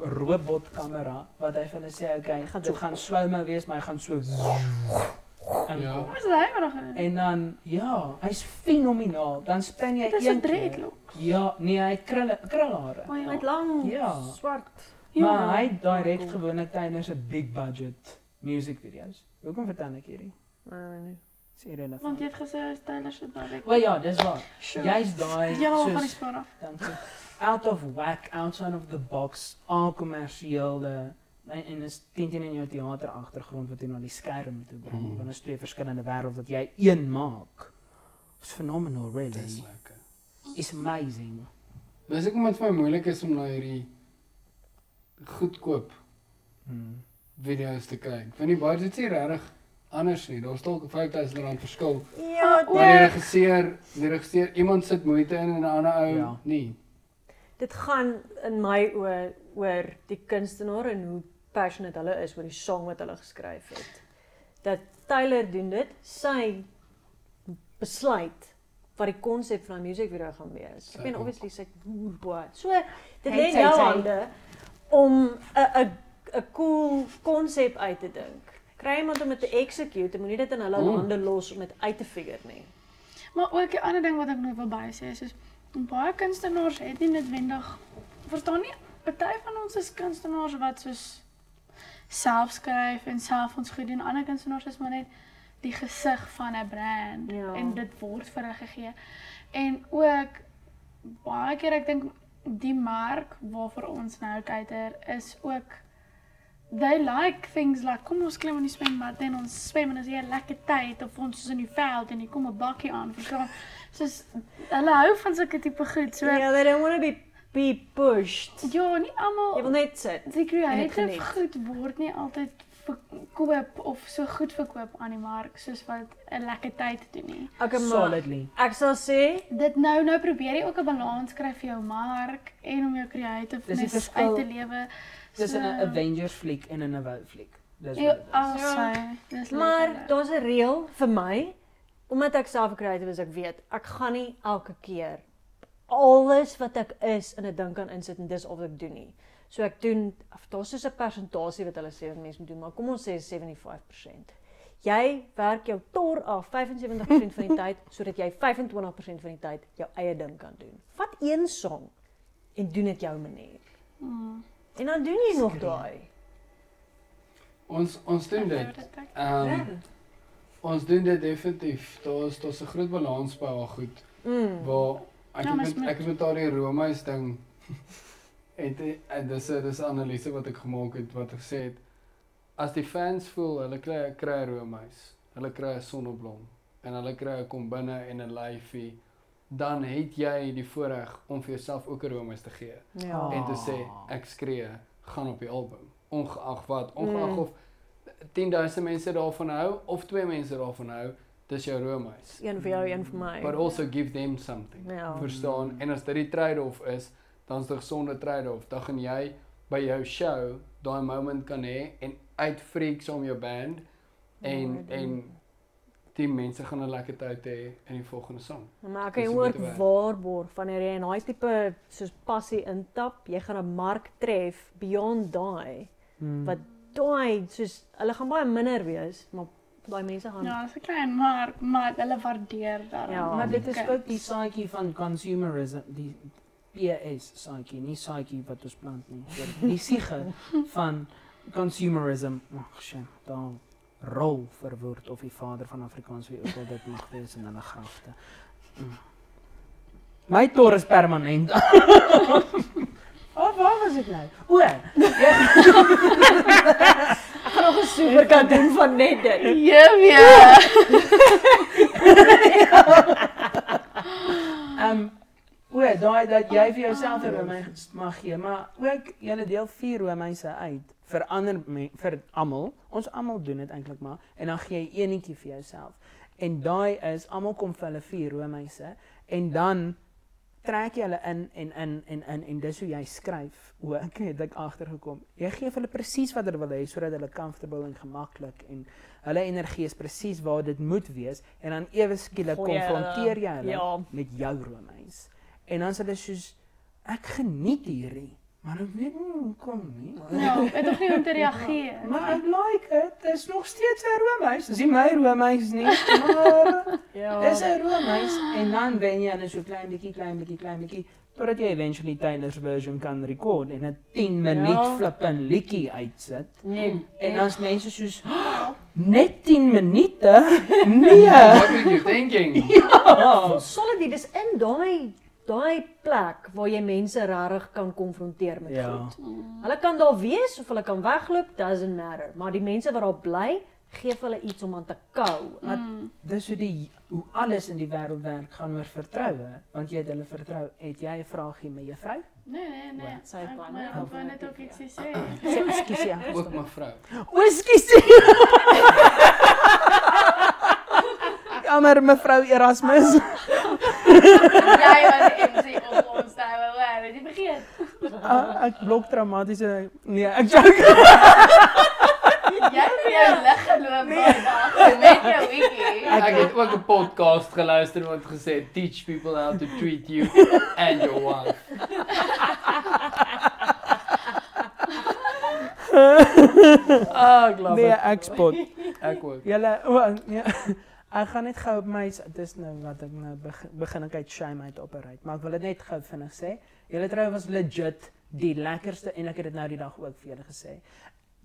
robotkamera wat hy vir hulle sê, okay, Gaan so- dit gaan slow-mo wees, maar hy gaan so inkom. Ja. Wat is hy maar nog? En dan ja, hy's fenomenaal. Dan span jy een keer- dreadlock. Ja, nee, hy het krulle krulhare. O ja. Met lang Ja. swart. Ja. Maar hy direk Cool. gewoonlik tydens 'n big budget music video's. Hoekom vertel ek hierdie? Nee. Dis irrelevant. Want jy het gesê Taylor se direk. O ja, dis waar. Sure. Jy's daai Ja, van die spaar af. dankie. Out of whack, outside of the box, al kommersiële en en is teen teen in jou teater agtergrond wat jy na die skerm toe bring. Mhm. Want is twee verskillende wêrelde wat jy een maak. It's phenomenal Dis really. lekker. It's amazing. Dis ek moet vir my moeilik is om na hierdie goedkoop Hmm. video's te kyk. Want die budget is regtig anders nie. Daar's dalk 5000 rand verskil. Ja, die regisseur, die regisseur, iemand sit moeite in en 'n ander ou Ja. nie. dit gaan in my oë oor die kunstenaar en hoe passionate hulle is oor die song wat hulle geskryf het. Dat Tyler doen dit, sy besluit wat die konsep van 'n musiekvideo gaan wees. Ek meen ook. obviously sy boy. So dit lê in jou hande om 'n 'n 'n cool konsep uit te dink. Kry iemand om dit te execute, en moenie dit in hulle Mm. hande los om dit uit te figure nie. Maar ook 'n ander ding wat ek nog wil bysê is, is baie kunstenaars het nie noodwendig verstaan nie, party van ons is kunstenaars wat soos self skryf en self ons goed doen. Ander kunstenaars is maar net die gesig van 'n brand Ja. en dit word vir hulle gegee. En ook baie keer ek dink die mark waarvoor ons nou cater is ook they like things like kom ons klim in die swembad en ons swem en as jy 'n lekker tyd of ons is in die veld en jy kom 'n bakkie aan verstaan soos hulle hou van sulke tipe goed so Ja, they don't want to be be pushed. ja nie almal Jy wil net sit. die creative goed word nie altyd verkoop of so goed verkoop aan die mark soos wat 'n lekker tyd doen nie. Okay, maar Solidly. ek sal sê Dit nou nou probeer jy ook 'n balans kry vir jou mark en om jou verskil uit te lewe. Dis 'n Avengers fliek en 'n Avou fliek. Dis Ja, wat dit is. al Ja. Dis maar letterlik. daar's 'n reël vir my omdat ek self 'n creative is, ek weet, ek gaan nie elke keer alles wat ek is in 'n ding kan insit en dis of ek doen nie. So ek doen daar's so 'n persentasie wat hulle sê wat mense moet doen, maar kom ons sê 75%. Jy werk jou tor af 75% van die tyd sodat jy 25% van die tyd jou eie ding kan doen. Vat een song en doen dit jou manier. Hmm. En dan doen jy nog daai. Ons ons doen dit. Ehm ons doen dit definitief. Daar's daar's 'n groot balans by al goed. Mm. Waar ek Ja, maar met, ek het met daardie Romeis ding en dis dis analise wat ek gemaak het wat ek gesê het as die fans voel hulle kry kry 'n Romeis, hulle kry 'n sonneblom en hulle kry 'n kom binne en 'n lyfie, dan het jy die voorreg om vir jouself ook 'n Romeis te gee Ja. en te sê ek skree gaan op die album ongeag wat ongeag Mm. of 10000 mense daarvan hou of twee mense daarvan hou dis jou Romeis Een vir jou, een vir my. but also give them something Ja. verstaan en as dit die trade-off is dan is dit 'n gesonde trade-off dan gaan jy by jou show daai moment kan hê en uitfreak saam jou band en Ja, en die mense gaan 'n lekker tyd hê in die volgende song Maar ek kan ook werd. waarborg wanneer jy in daai tipe soos passie intap, jy gaan 'n mark tref beyond daai Hmm. wat daai soos hulle gaan baie minder wees, maar daai mense gaan Ja, dis 'n klein mark, maar hulle waardeer daarom. Ja. Maar dit is ook die saadjie van consumerism, die PS saadjie, nie saadjie wat ons plant nie. Die- Die siege van consumerism. Ag, shame. Daar rol verwoord of die vader van Afrikaans wie ook al dit mag wees in hulle grafte. Mm. My tor is permanent. Oh, waar was ek nou? O, Ek gaan nog 'n super kan doen van net dit. Jee, ehm o, daai dat jy vir jouself 'n romeis mag gee, maar ook jy deel vier romeise uit vir ander me- vir almal. Ons almal doen dit eintlik maar en dan gee jy eenetjie vir jouself. En daai is almal kom vir hulle vier romeise en dan trek jy hulle in en in en in en dis hoe jy skryf. Ook het ek agtergekom. Jy gee vir hulle presies wat hulle wil hê sodat hulle comfortable en gemaklik en hulle energie is presies waar dit moet wees en dan ewe skielik konfronteer jy hulle ja. met jou roomys. En dan is hulle soos ek geniet hierdie, maar ek weet nie hoekom nie. Ja, ek het nie om te reageer. Maar ek like dit. Dit is nog steeds 'n roomys. Dis nie my roomys nie, maar Ja. dis 'n roomys en dan wen jy net so klein bietjie, klein bietjie, klein bietjie totdat jy eventually Taylor's version kan record en 'n 10 minuut Ja. flippin liedjie uitsit. Nee. En dan's mense soos "Oh, net 10 minute. Nee. What were you thinking? Ja. Solid, dis in daai daai plek waar jy mense regtig kan konfronteer met Ja. goed. Hulle kan daar wees of hulle kan wegloop, doesn't matter, maar die mense wat daar bly, gee vir hulle iets om aan te kou. Maar Mm. dis hoe die hoe alles in die wêreld werk gaan oor vertroue, want jy het hulle vertrou. Het jy 'n vraagie met juffrou? Nee, nee, nee. Sy het Ek baie maar ek wou net ook iets sê. Sê ekskuus ja. Ook mevrou. Whisky. Jammer mevrou Erasmus. Jy was die MC op ons daai wel, weet jy begin. Uh, ek blok traumatiese nee, ek joke. Jy het jou lig geloop daai dag met jou wiki. Ek het ook 'n podcast geluister wat gesê het, teach people how to treat you and your wife. Ah, ek glo. Nee, ek spot. Ek ook. Julle o, nee. Ek gaan net gou op my dis nou wat ek nou begin, begin ek uit shame uit operate, maar ek wil dit net gou vinnig sê. Julle trou was legit die lekkerste en ek het dit nou die dag ook vir julle gesê.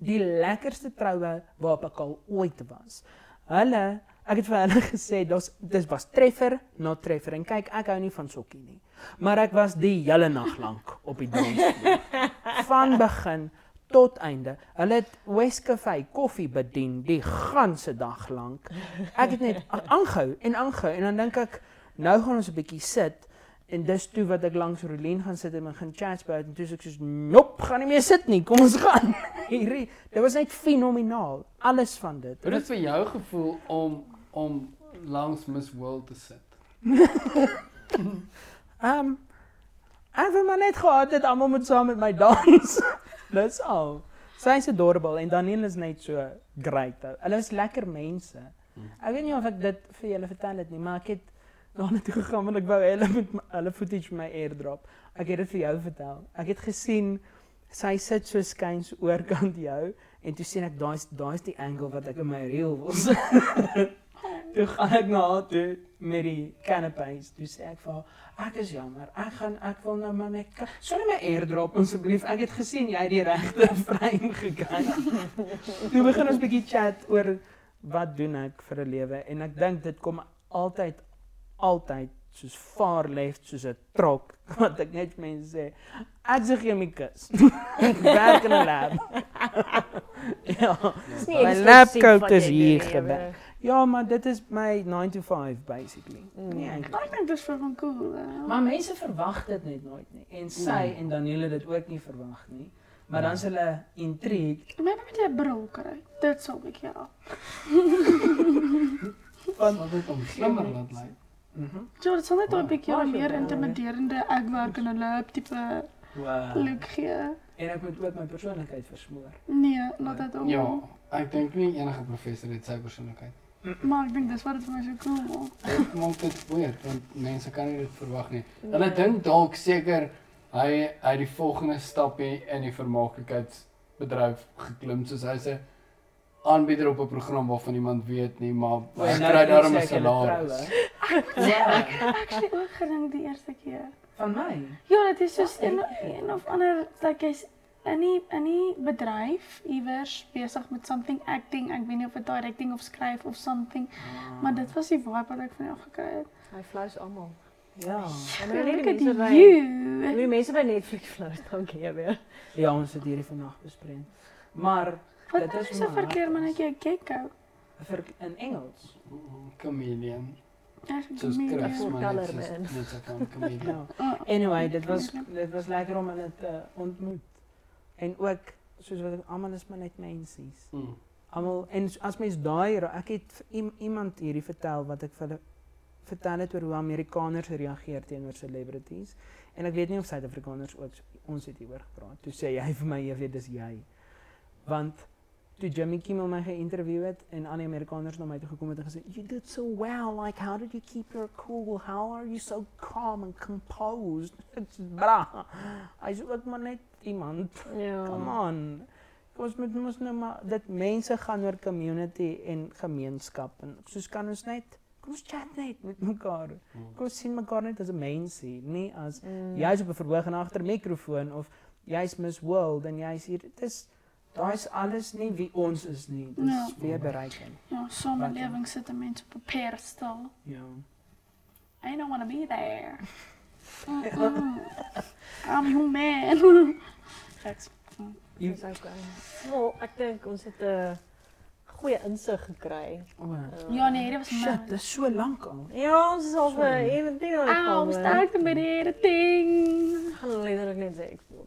Die lekkerste troue waarop ek al ooit was. Hulle, ek het vir hulle gesê dis dis was treffer, na treffer en kyk ek hou nie van sokkie nie. Maar ek was die hele nag lank op die dansvloer. Van begin tot einde. Hulle het Westcafe koffie bedien die ganse dag lank. Ek het net aangehou en aangehou en dan dink ek nou gaan ons 'n bietjie sit en dis toe wat ek langs Rolien gaan sit en begin chat by en toe sê ek soos nop, gaan nie meer sit nie. Kom ons gaan. Hierdie dit was net fenomenaal. Alles van dit. Hoe dit vir jou gevoel om om langs Miss World te sit? Ehm um, ek wil maar net gehad het almal moet saam met my dans. Dis al. Sy's adorable en Daniel is net so great. Hulle is lekker mense. Ek weet nie of ek dit vir julle vertel het nie, maar ek het daarna toe gegaan want ek wou hulle met my- hulle footage my airdrop. Ek het dit vir jou vertel. Ek het gesien sy sit so skuins oorkant jou en toe sien ek daai's daai's die angle wat ek in my reel wil sit. toe gaan ek na haar toe met die canapés. Toe sê ek vir haar, ek is jammer. Ek gaan ek wil nou maar net ka- sal jy my airdrop asseblief. Ek het gesien jy het die regte frame gekry. toe begin ons 'n bietjie chat oor wat doen ek vir 'n lewe en ek dink dit kom altyd altyd soos far left soos 'n trok wat ek net vir mense sê ek sê chemikus ek werk in 'n lab ja Dis nie My eksklusief labcoat wat is jy hier doen nie, gewerk. Ja maar dit is my 9 to 5 basically Mm. nee eintlik Maar is vir van cool. hè. maar mense verwag dit net nooit nie en sy Mm. en Danielle dit ook nie verwag nie maar dan is hulle intrigued Maybe met 'n bril kry. Dit sal ek ja. van Wat dit om slimmer laat lyk. mhm Ja, dit sal net 'n Wow. bietjie meer intimiderende ek werk in 'n lab tipe wow look gee. en ek moet ook my persoonlikheid versmoor Nee, laat dit ook. Ja, ek dink nie enige professor het sy persoonlikheid. Maar ek dink dis wat dit vir my so cool maak. Dit maak dit weird want mense kan nie dit verwag nie. Hulle dink dalk seker hy hy het die volgende stapie in die vermaaklikheidsbedryf geklim soos hy sê aanbieder op 'n program waarvan niemand weet nie, maar hy En nou kry weet daarom 'n ek het salaris. troue. Ja, Actually ook gedink die eerste keer. van my. Ja, dit is soos een, een of ander like jy's in die in die bedryf iewers besig met something acting. Ek weet nie of dit directing of skryf of something, maar dit was die vibe wat ek van jou gekry het. Hy flous almal. Ja. Maar Look die at mense by you. die mense by Netflix flous, dankie weer. Ja, ons het hierdie vandag bespreek. Maar Wat dit is so maar verkeerd met 'n gecko? vir in Engels. Chameleon. Ek Soos is Chris, maar net man. so chameleon. Anyway, dit was dit was lekker om hulle te ontmoet. En ook soos wat almal is maar net mensies. Hmm. Almal en as mens daai ek het iemand hierdie vertel wat ek vir hulle vertel het oor hoe Amerikaners reageer teenoor celebrities en ek weet nie of Suid-Afrikaners ook ons het hieroor gepraat. Toe sê hy vir my, "Jy weet, dis jy." Want toe Jimmy Kimmel my geïnterview het en al die Amerikaners na my toe gekom het en gesê, "You did so well. Like how did you keep your cool? How are you so calm and composed?" It's bra. Hy sê ook maar net iemand. Ja. Come on. Ons moet mos nou maar dit mense gaan oor community en gemeenskap en soos kan ons net kom ons chat net met mekaar. Kom ons sien mekaar net as 'n mensie, nie as Mm. jy's op 'n verhoog en agter 'n mikrofoon of jy's Miss World en jy's hier. Dit is daai's alles nie wie ons is nie. Dis Ja. weer bereiking. Ja, samelewing sit 'n mens op 'n pedestal. Ja. I don't want to be there. I'm human. Eks. Jy Dis okay. Wel, ek dink ons het 'n goeie insig gekry. o. Ja nee, dit was Shit, my. dis so lank al. Ja, ons is al vir Sorry. een ding al Ow, gekom. start met die ding. Ek gaan letterlik net sê ek voel.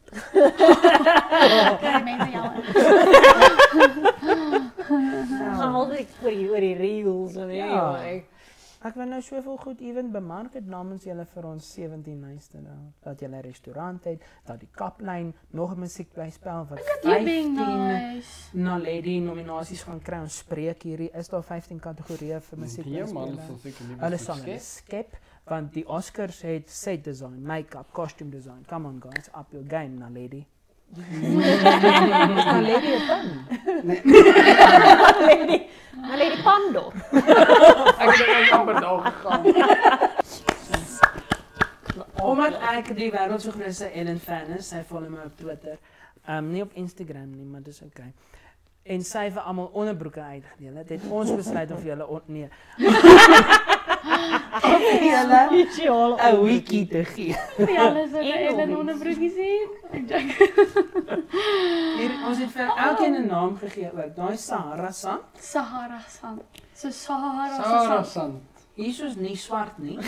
Kry mense jammer. Ek wil nou soveel goed ewen bemark het namens julle vir ons 17 nuutste nou. Dat julle 'n restaurant het, dat die kaplyn nog 'n musiekblyspel wat You being 15 nice. Naledi nominasies gaan kry. Ons spreek hierdie is daar 15 kategorieë vir musiek. Ja man. Hulle sal skep want die Oscars het set design, make-up, costume design. Come on guys, up your game Naledi. Naledi het dan. Lady, Lady Pando. Ek het net amper daar gegaan. Omdat ek die wêreld se grootste Ellen fan is, sy volg my op Twitter. Um nie op Instagram nie, maar dis okay. En sy vir almal onderbroeke uitgedeel. Het, het ons besluit of julle on, nee. of julle Spesiaal 'n wiki te gee. Wat En in 'n nog onderbroekie sien. Ek dink. Hier ons het vir elkeen 'n naam gegee ook. Daai Sahara Sand. Sahara sand. So Sahara Sarah sand. San. Hier is ons nie swart nie.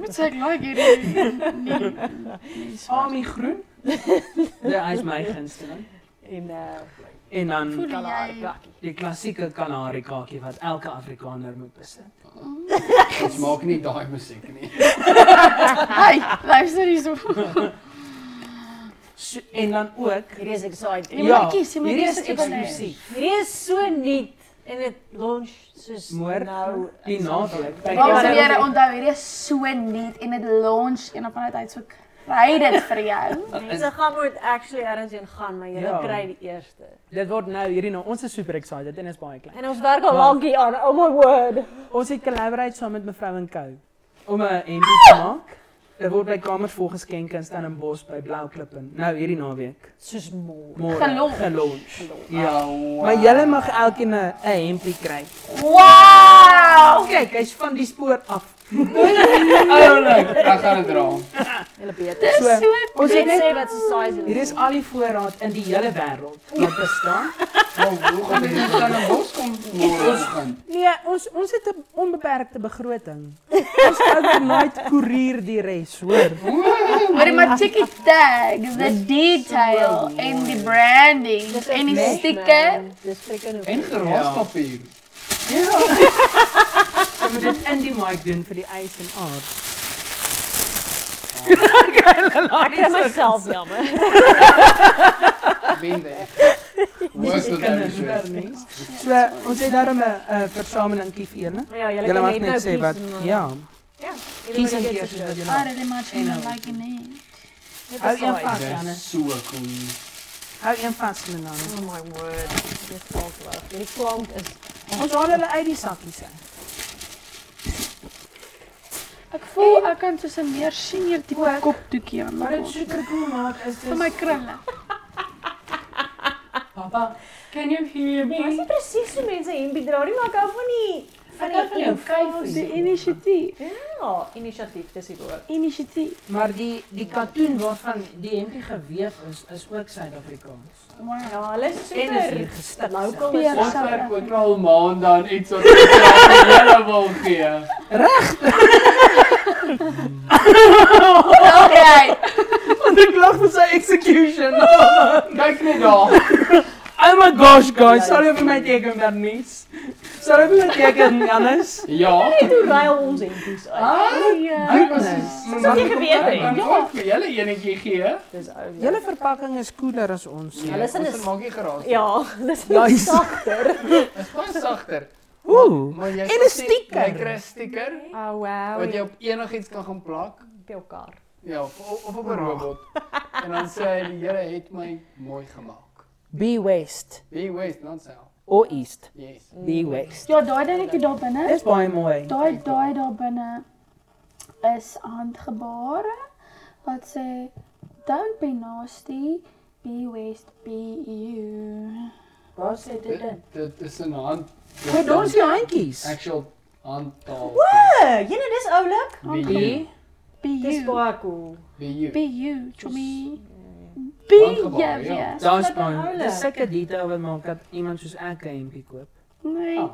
Moet sê ek like hierdie. Nee. nee. Ami groen. Dit is my gunsteling. En uh En dan Voel Kalahari jy? kakkie. die klassieke Kalahari kakie wat elke Afrikaner moet besit. Ons maak nie daai musiek nie. Hey, luister hierso. So, en dan ook Hierdie is kies, jy moet hierdie is eksklusief. Hierdie is so nuut en dit launch soos nou die naweek. Dames en Kalahari- here, onthou hierdie is so nuut en dit launch een van uit so kry dit vir jou. Mense gaan moet actually ergens heen gaan, maar jy Ja. kry die eerste. Dit word nou hierdie nou ons is super excited en is baie klein. En ons werk al lank hier aan. Oh my word. Ons het collaborate saam met mevrou en Kou om 'n hempie te maak. Dit word by kamers vol geskenk in Stellenbosch by Blou Klippen. Nou hierdie naweek. Soos môre. Gelonch. gelonch. Ja. Ja, wow. Maar julle mag elkeen 'n 'n hempie kry. Wow! Kyk, hy's van die spoor af. Oulik, ek gaan dit dra. Hulle beter. So, ons het Ons sê net wat se size hier is al die voorraad in die hele wêreld wat bestaan. Nou, hoe gaan dit dan in bos kom môre gaan? Nee, ons ons het 'n onbeperkte begroting. Ons hou nooit koerier die res, hoor. Maar maar check die tags, the detail en die branding en die sticker. Dis freaking En geraaspapier. Ons moet dit in die mic doen vir die ys en aard. Ek kry myself jammer. Wende. Moes dit dan so. So, ons het daarom 'n 'n versamelingkie vir julle. Ja, julle Julle kan mag net net nou sê kies wat en, uh, ja. Ja. Kies en keer soos wat julle I wil. really much En nou. like it. Hou een vas, Dis Janne. so cool. Hou een vas, Lenane. Oh my word. Dit val weg. Die klank is Ons haal hulle uit die sakkies uit. Ek voel ek kan soos 'n meer senior tipe kopdoekie aan Maar dit maak. super cool maak is vir my krulle. Papa, can you hear Dis nie presies hoe mense hempie dra nie, maar ek hou van die van hou van jou eenvoudige- Die inisiatief. Ja, inisiatief, dis die woord. Inisiatief. Maar die die katoen waarvan die hempie geweef is, is ook Suid-Afrikaans. Wow. Ja, hulle is En is hier super. gestip. Local is Ons werk ook al maande aan iets wat ons julle wil gee. Okay. Want ek lag vir sy execution. Kyk net daar. oh my gosh, guys, sorry vir my teken Bernice. Sal dit beteken Janus? Ja. Toe ruil ons hempies uit. Ah, Ja. ek was Dis wat jy geweet het. Ja. vir julle enetjie gee. Dis ou. Julle verpakking is koeler as ons. Nee, Hulle sin is- maak nie geraas. nie. Ja, dis Nice. sagter. Is baie sagter. Ooh. Maar jy En 'n sticker. Jy kry 'n sticker Oh wow. wat jy op enigiets kan gaan plak. op jou kar. Ja, of, of op 'n robot. En dan sê die Here het my mooi gemaak. Be West Be waste not sell. Or East. Yes. Be West. Ja, daai dingetjie daar binne. Dis baie mooi. Daai daai daar binne is handgebare wat sê don't be nasty, be waste, be you. Waar sê Dit, dit is 'n hand. Wat doen die handjies? Actual handtaal. Uh, jy nou dis oulik. Be Be you. Be Dis you. baie cool. Be you. Be you, Chommy. Be Handgebare, you. ja. Yes. Daar's Wat dan baie. oulik? Dis sulke detail wat maak dat iemand soos ek 'n hempie koop. Nee. Ah,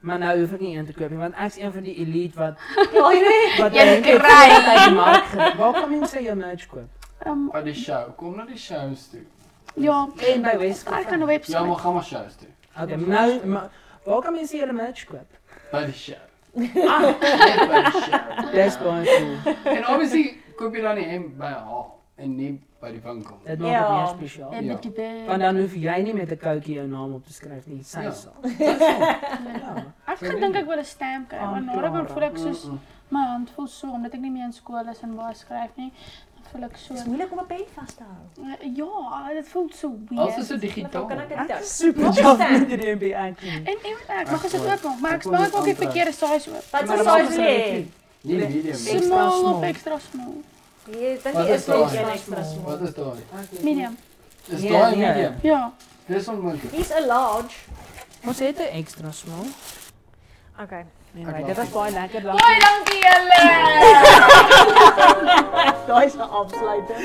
Maar nou hoef ek nie een te koop nie want ek's een van die elite wat Ja, nee. wat Jy dink ek kry. het die mark. ge- Waar kan mense jou merch koop? Um, by die show. Kom na die shows toe. ja, En by West. ek kan 'n webwerf. Ja, maar gaan maar shows toe. Okay, nou maar waar kan mense julle merch koop? By die show. Ah, Net by die show. dis baie cool. En obviously koop jy dan die hemp by haar en nie by die winkel. Dit maak Ja. dit meer spesiaal. En Ja. met die bed. Want dan hoef jy nie met 'n koutjie jou naam op te skryf nie, sy Ja. sal. Ja. Ek gedink ek wil 'n stamp kry, maar nou dan voel ek soos my hand voel so omdat ek nie meer in skool is en baie skryf nie. Dan voel ek so. Dis moeilik om 'n pen vas te hou. Eh, Ja, dit voel so Alles is weird. so digitaal. Kan is super is job dit? met actually. En ek mag as dit Ek oop maak, maar ek ek wil maak dit ook die aantrek. verkeerde size oop. Wat Maar is dan size medium. Extra Small of small. extra small. Jy dink Wat jy is daai? een Wat small. is daai? Medium. Is Nee, daai nee. medium? Ja. Dis onmoontlik. Hier's 'n large. Ons het 'n extra small. Okay. Anyway, dit was baie lekker. Baie dankie julle. Daai is 'n afsluiting.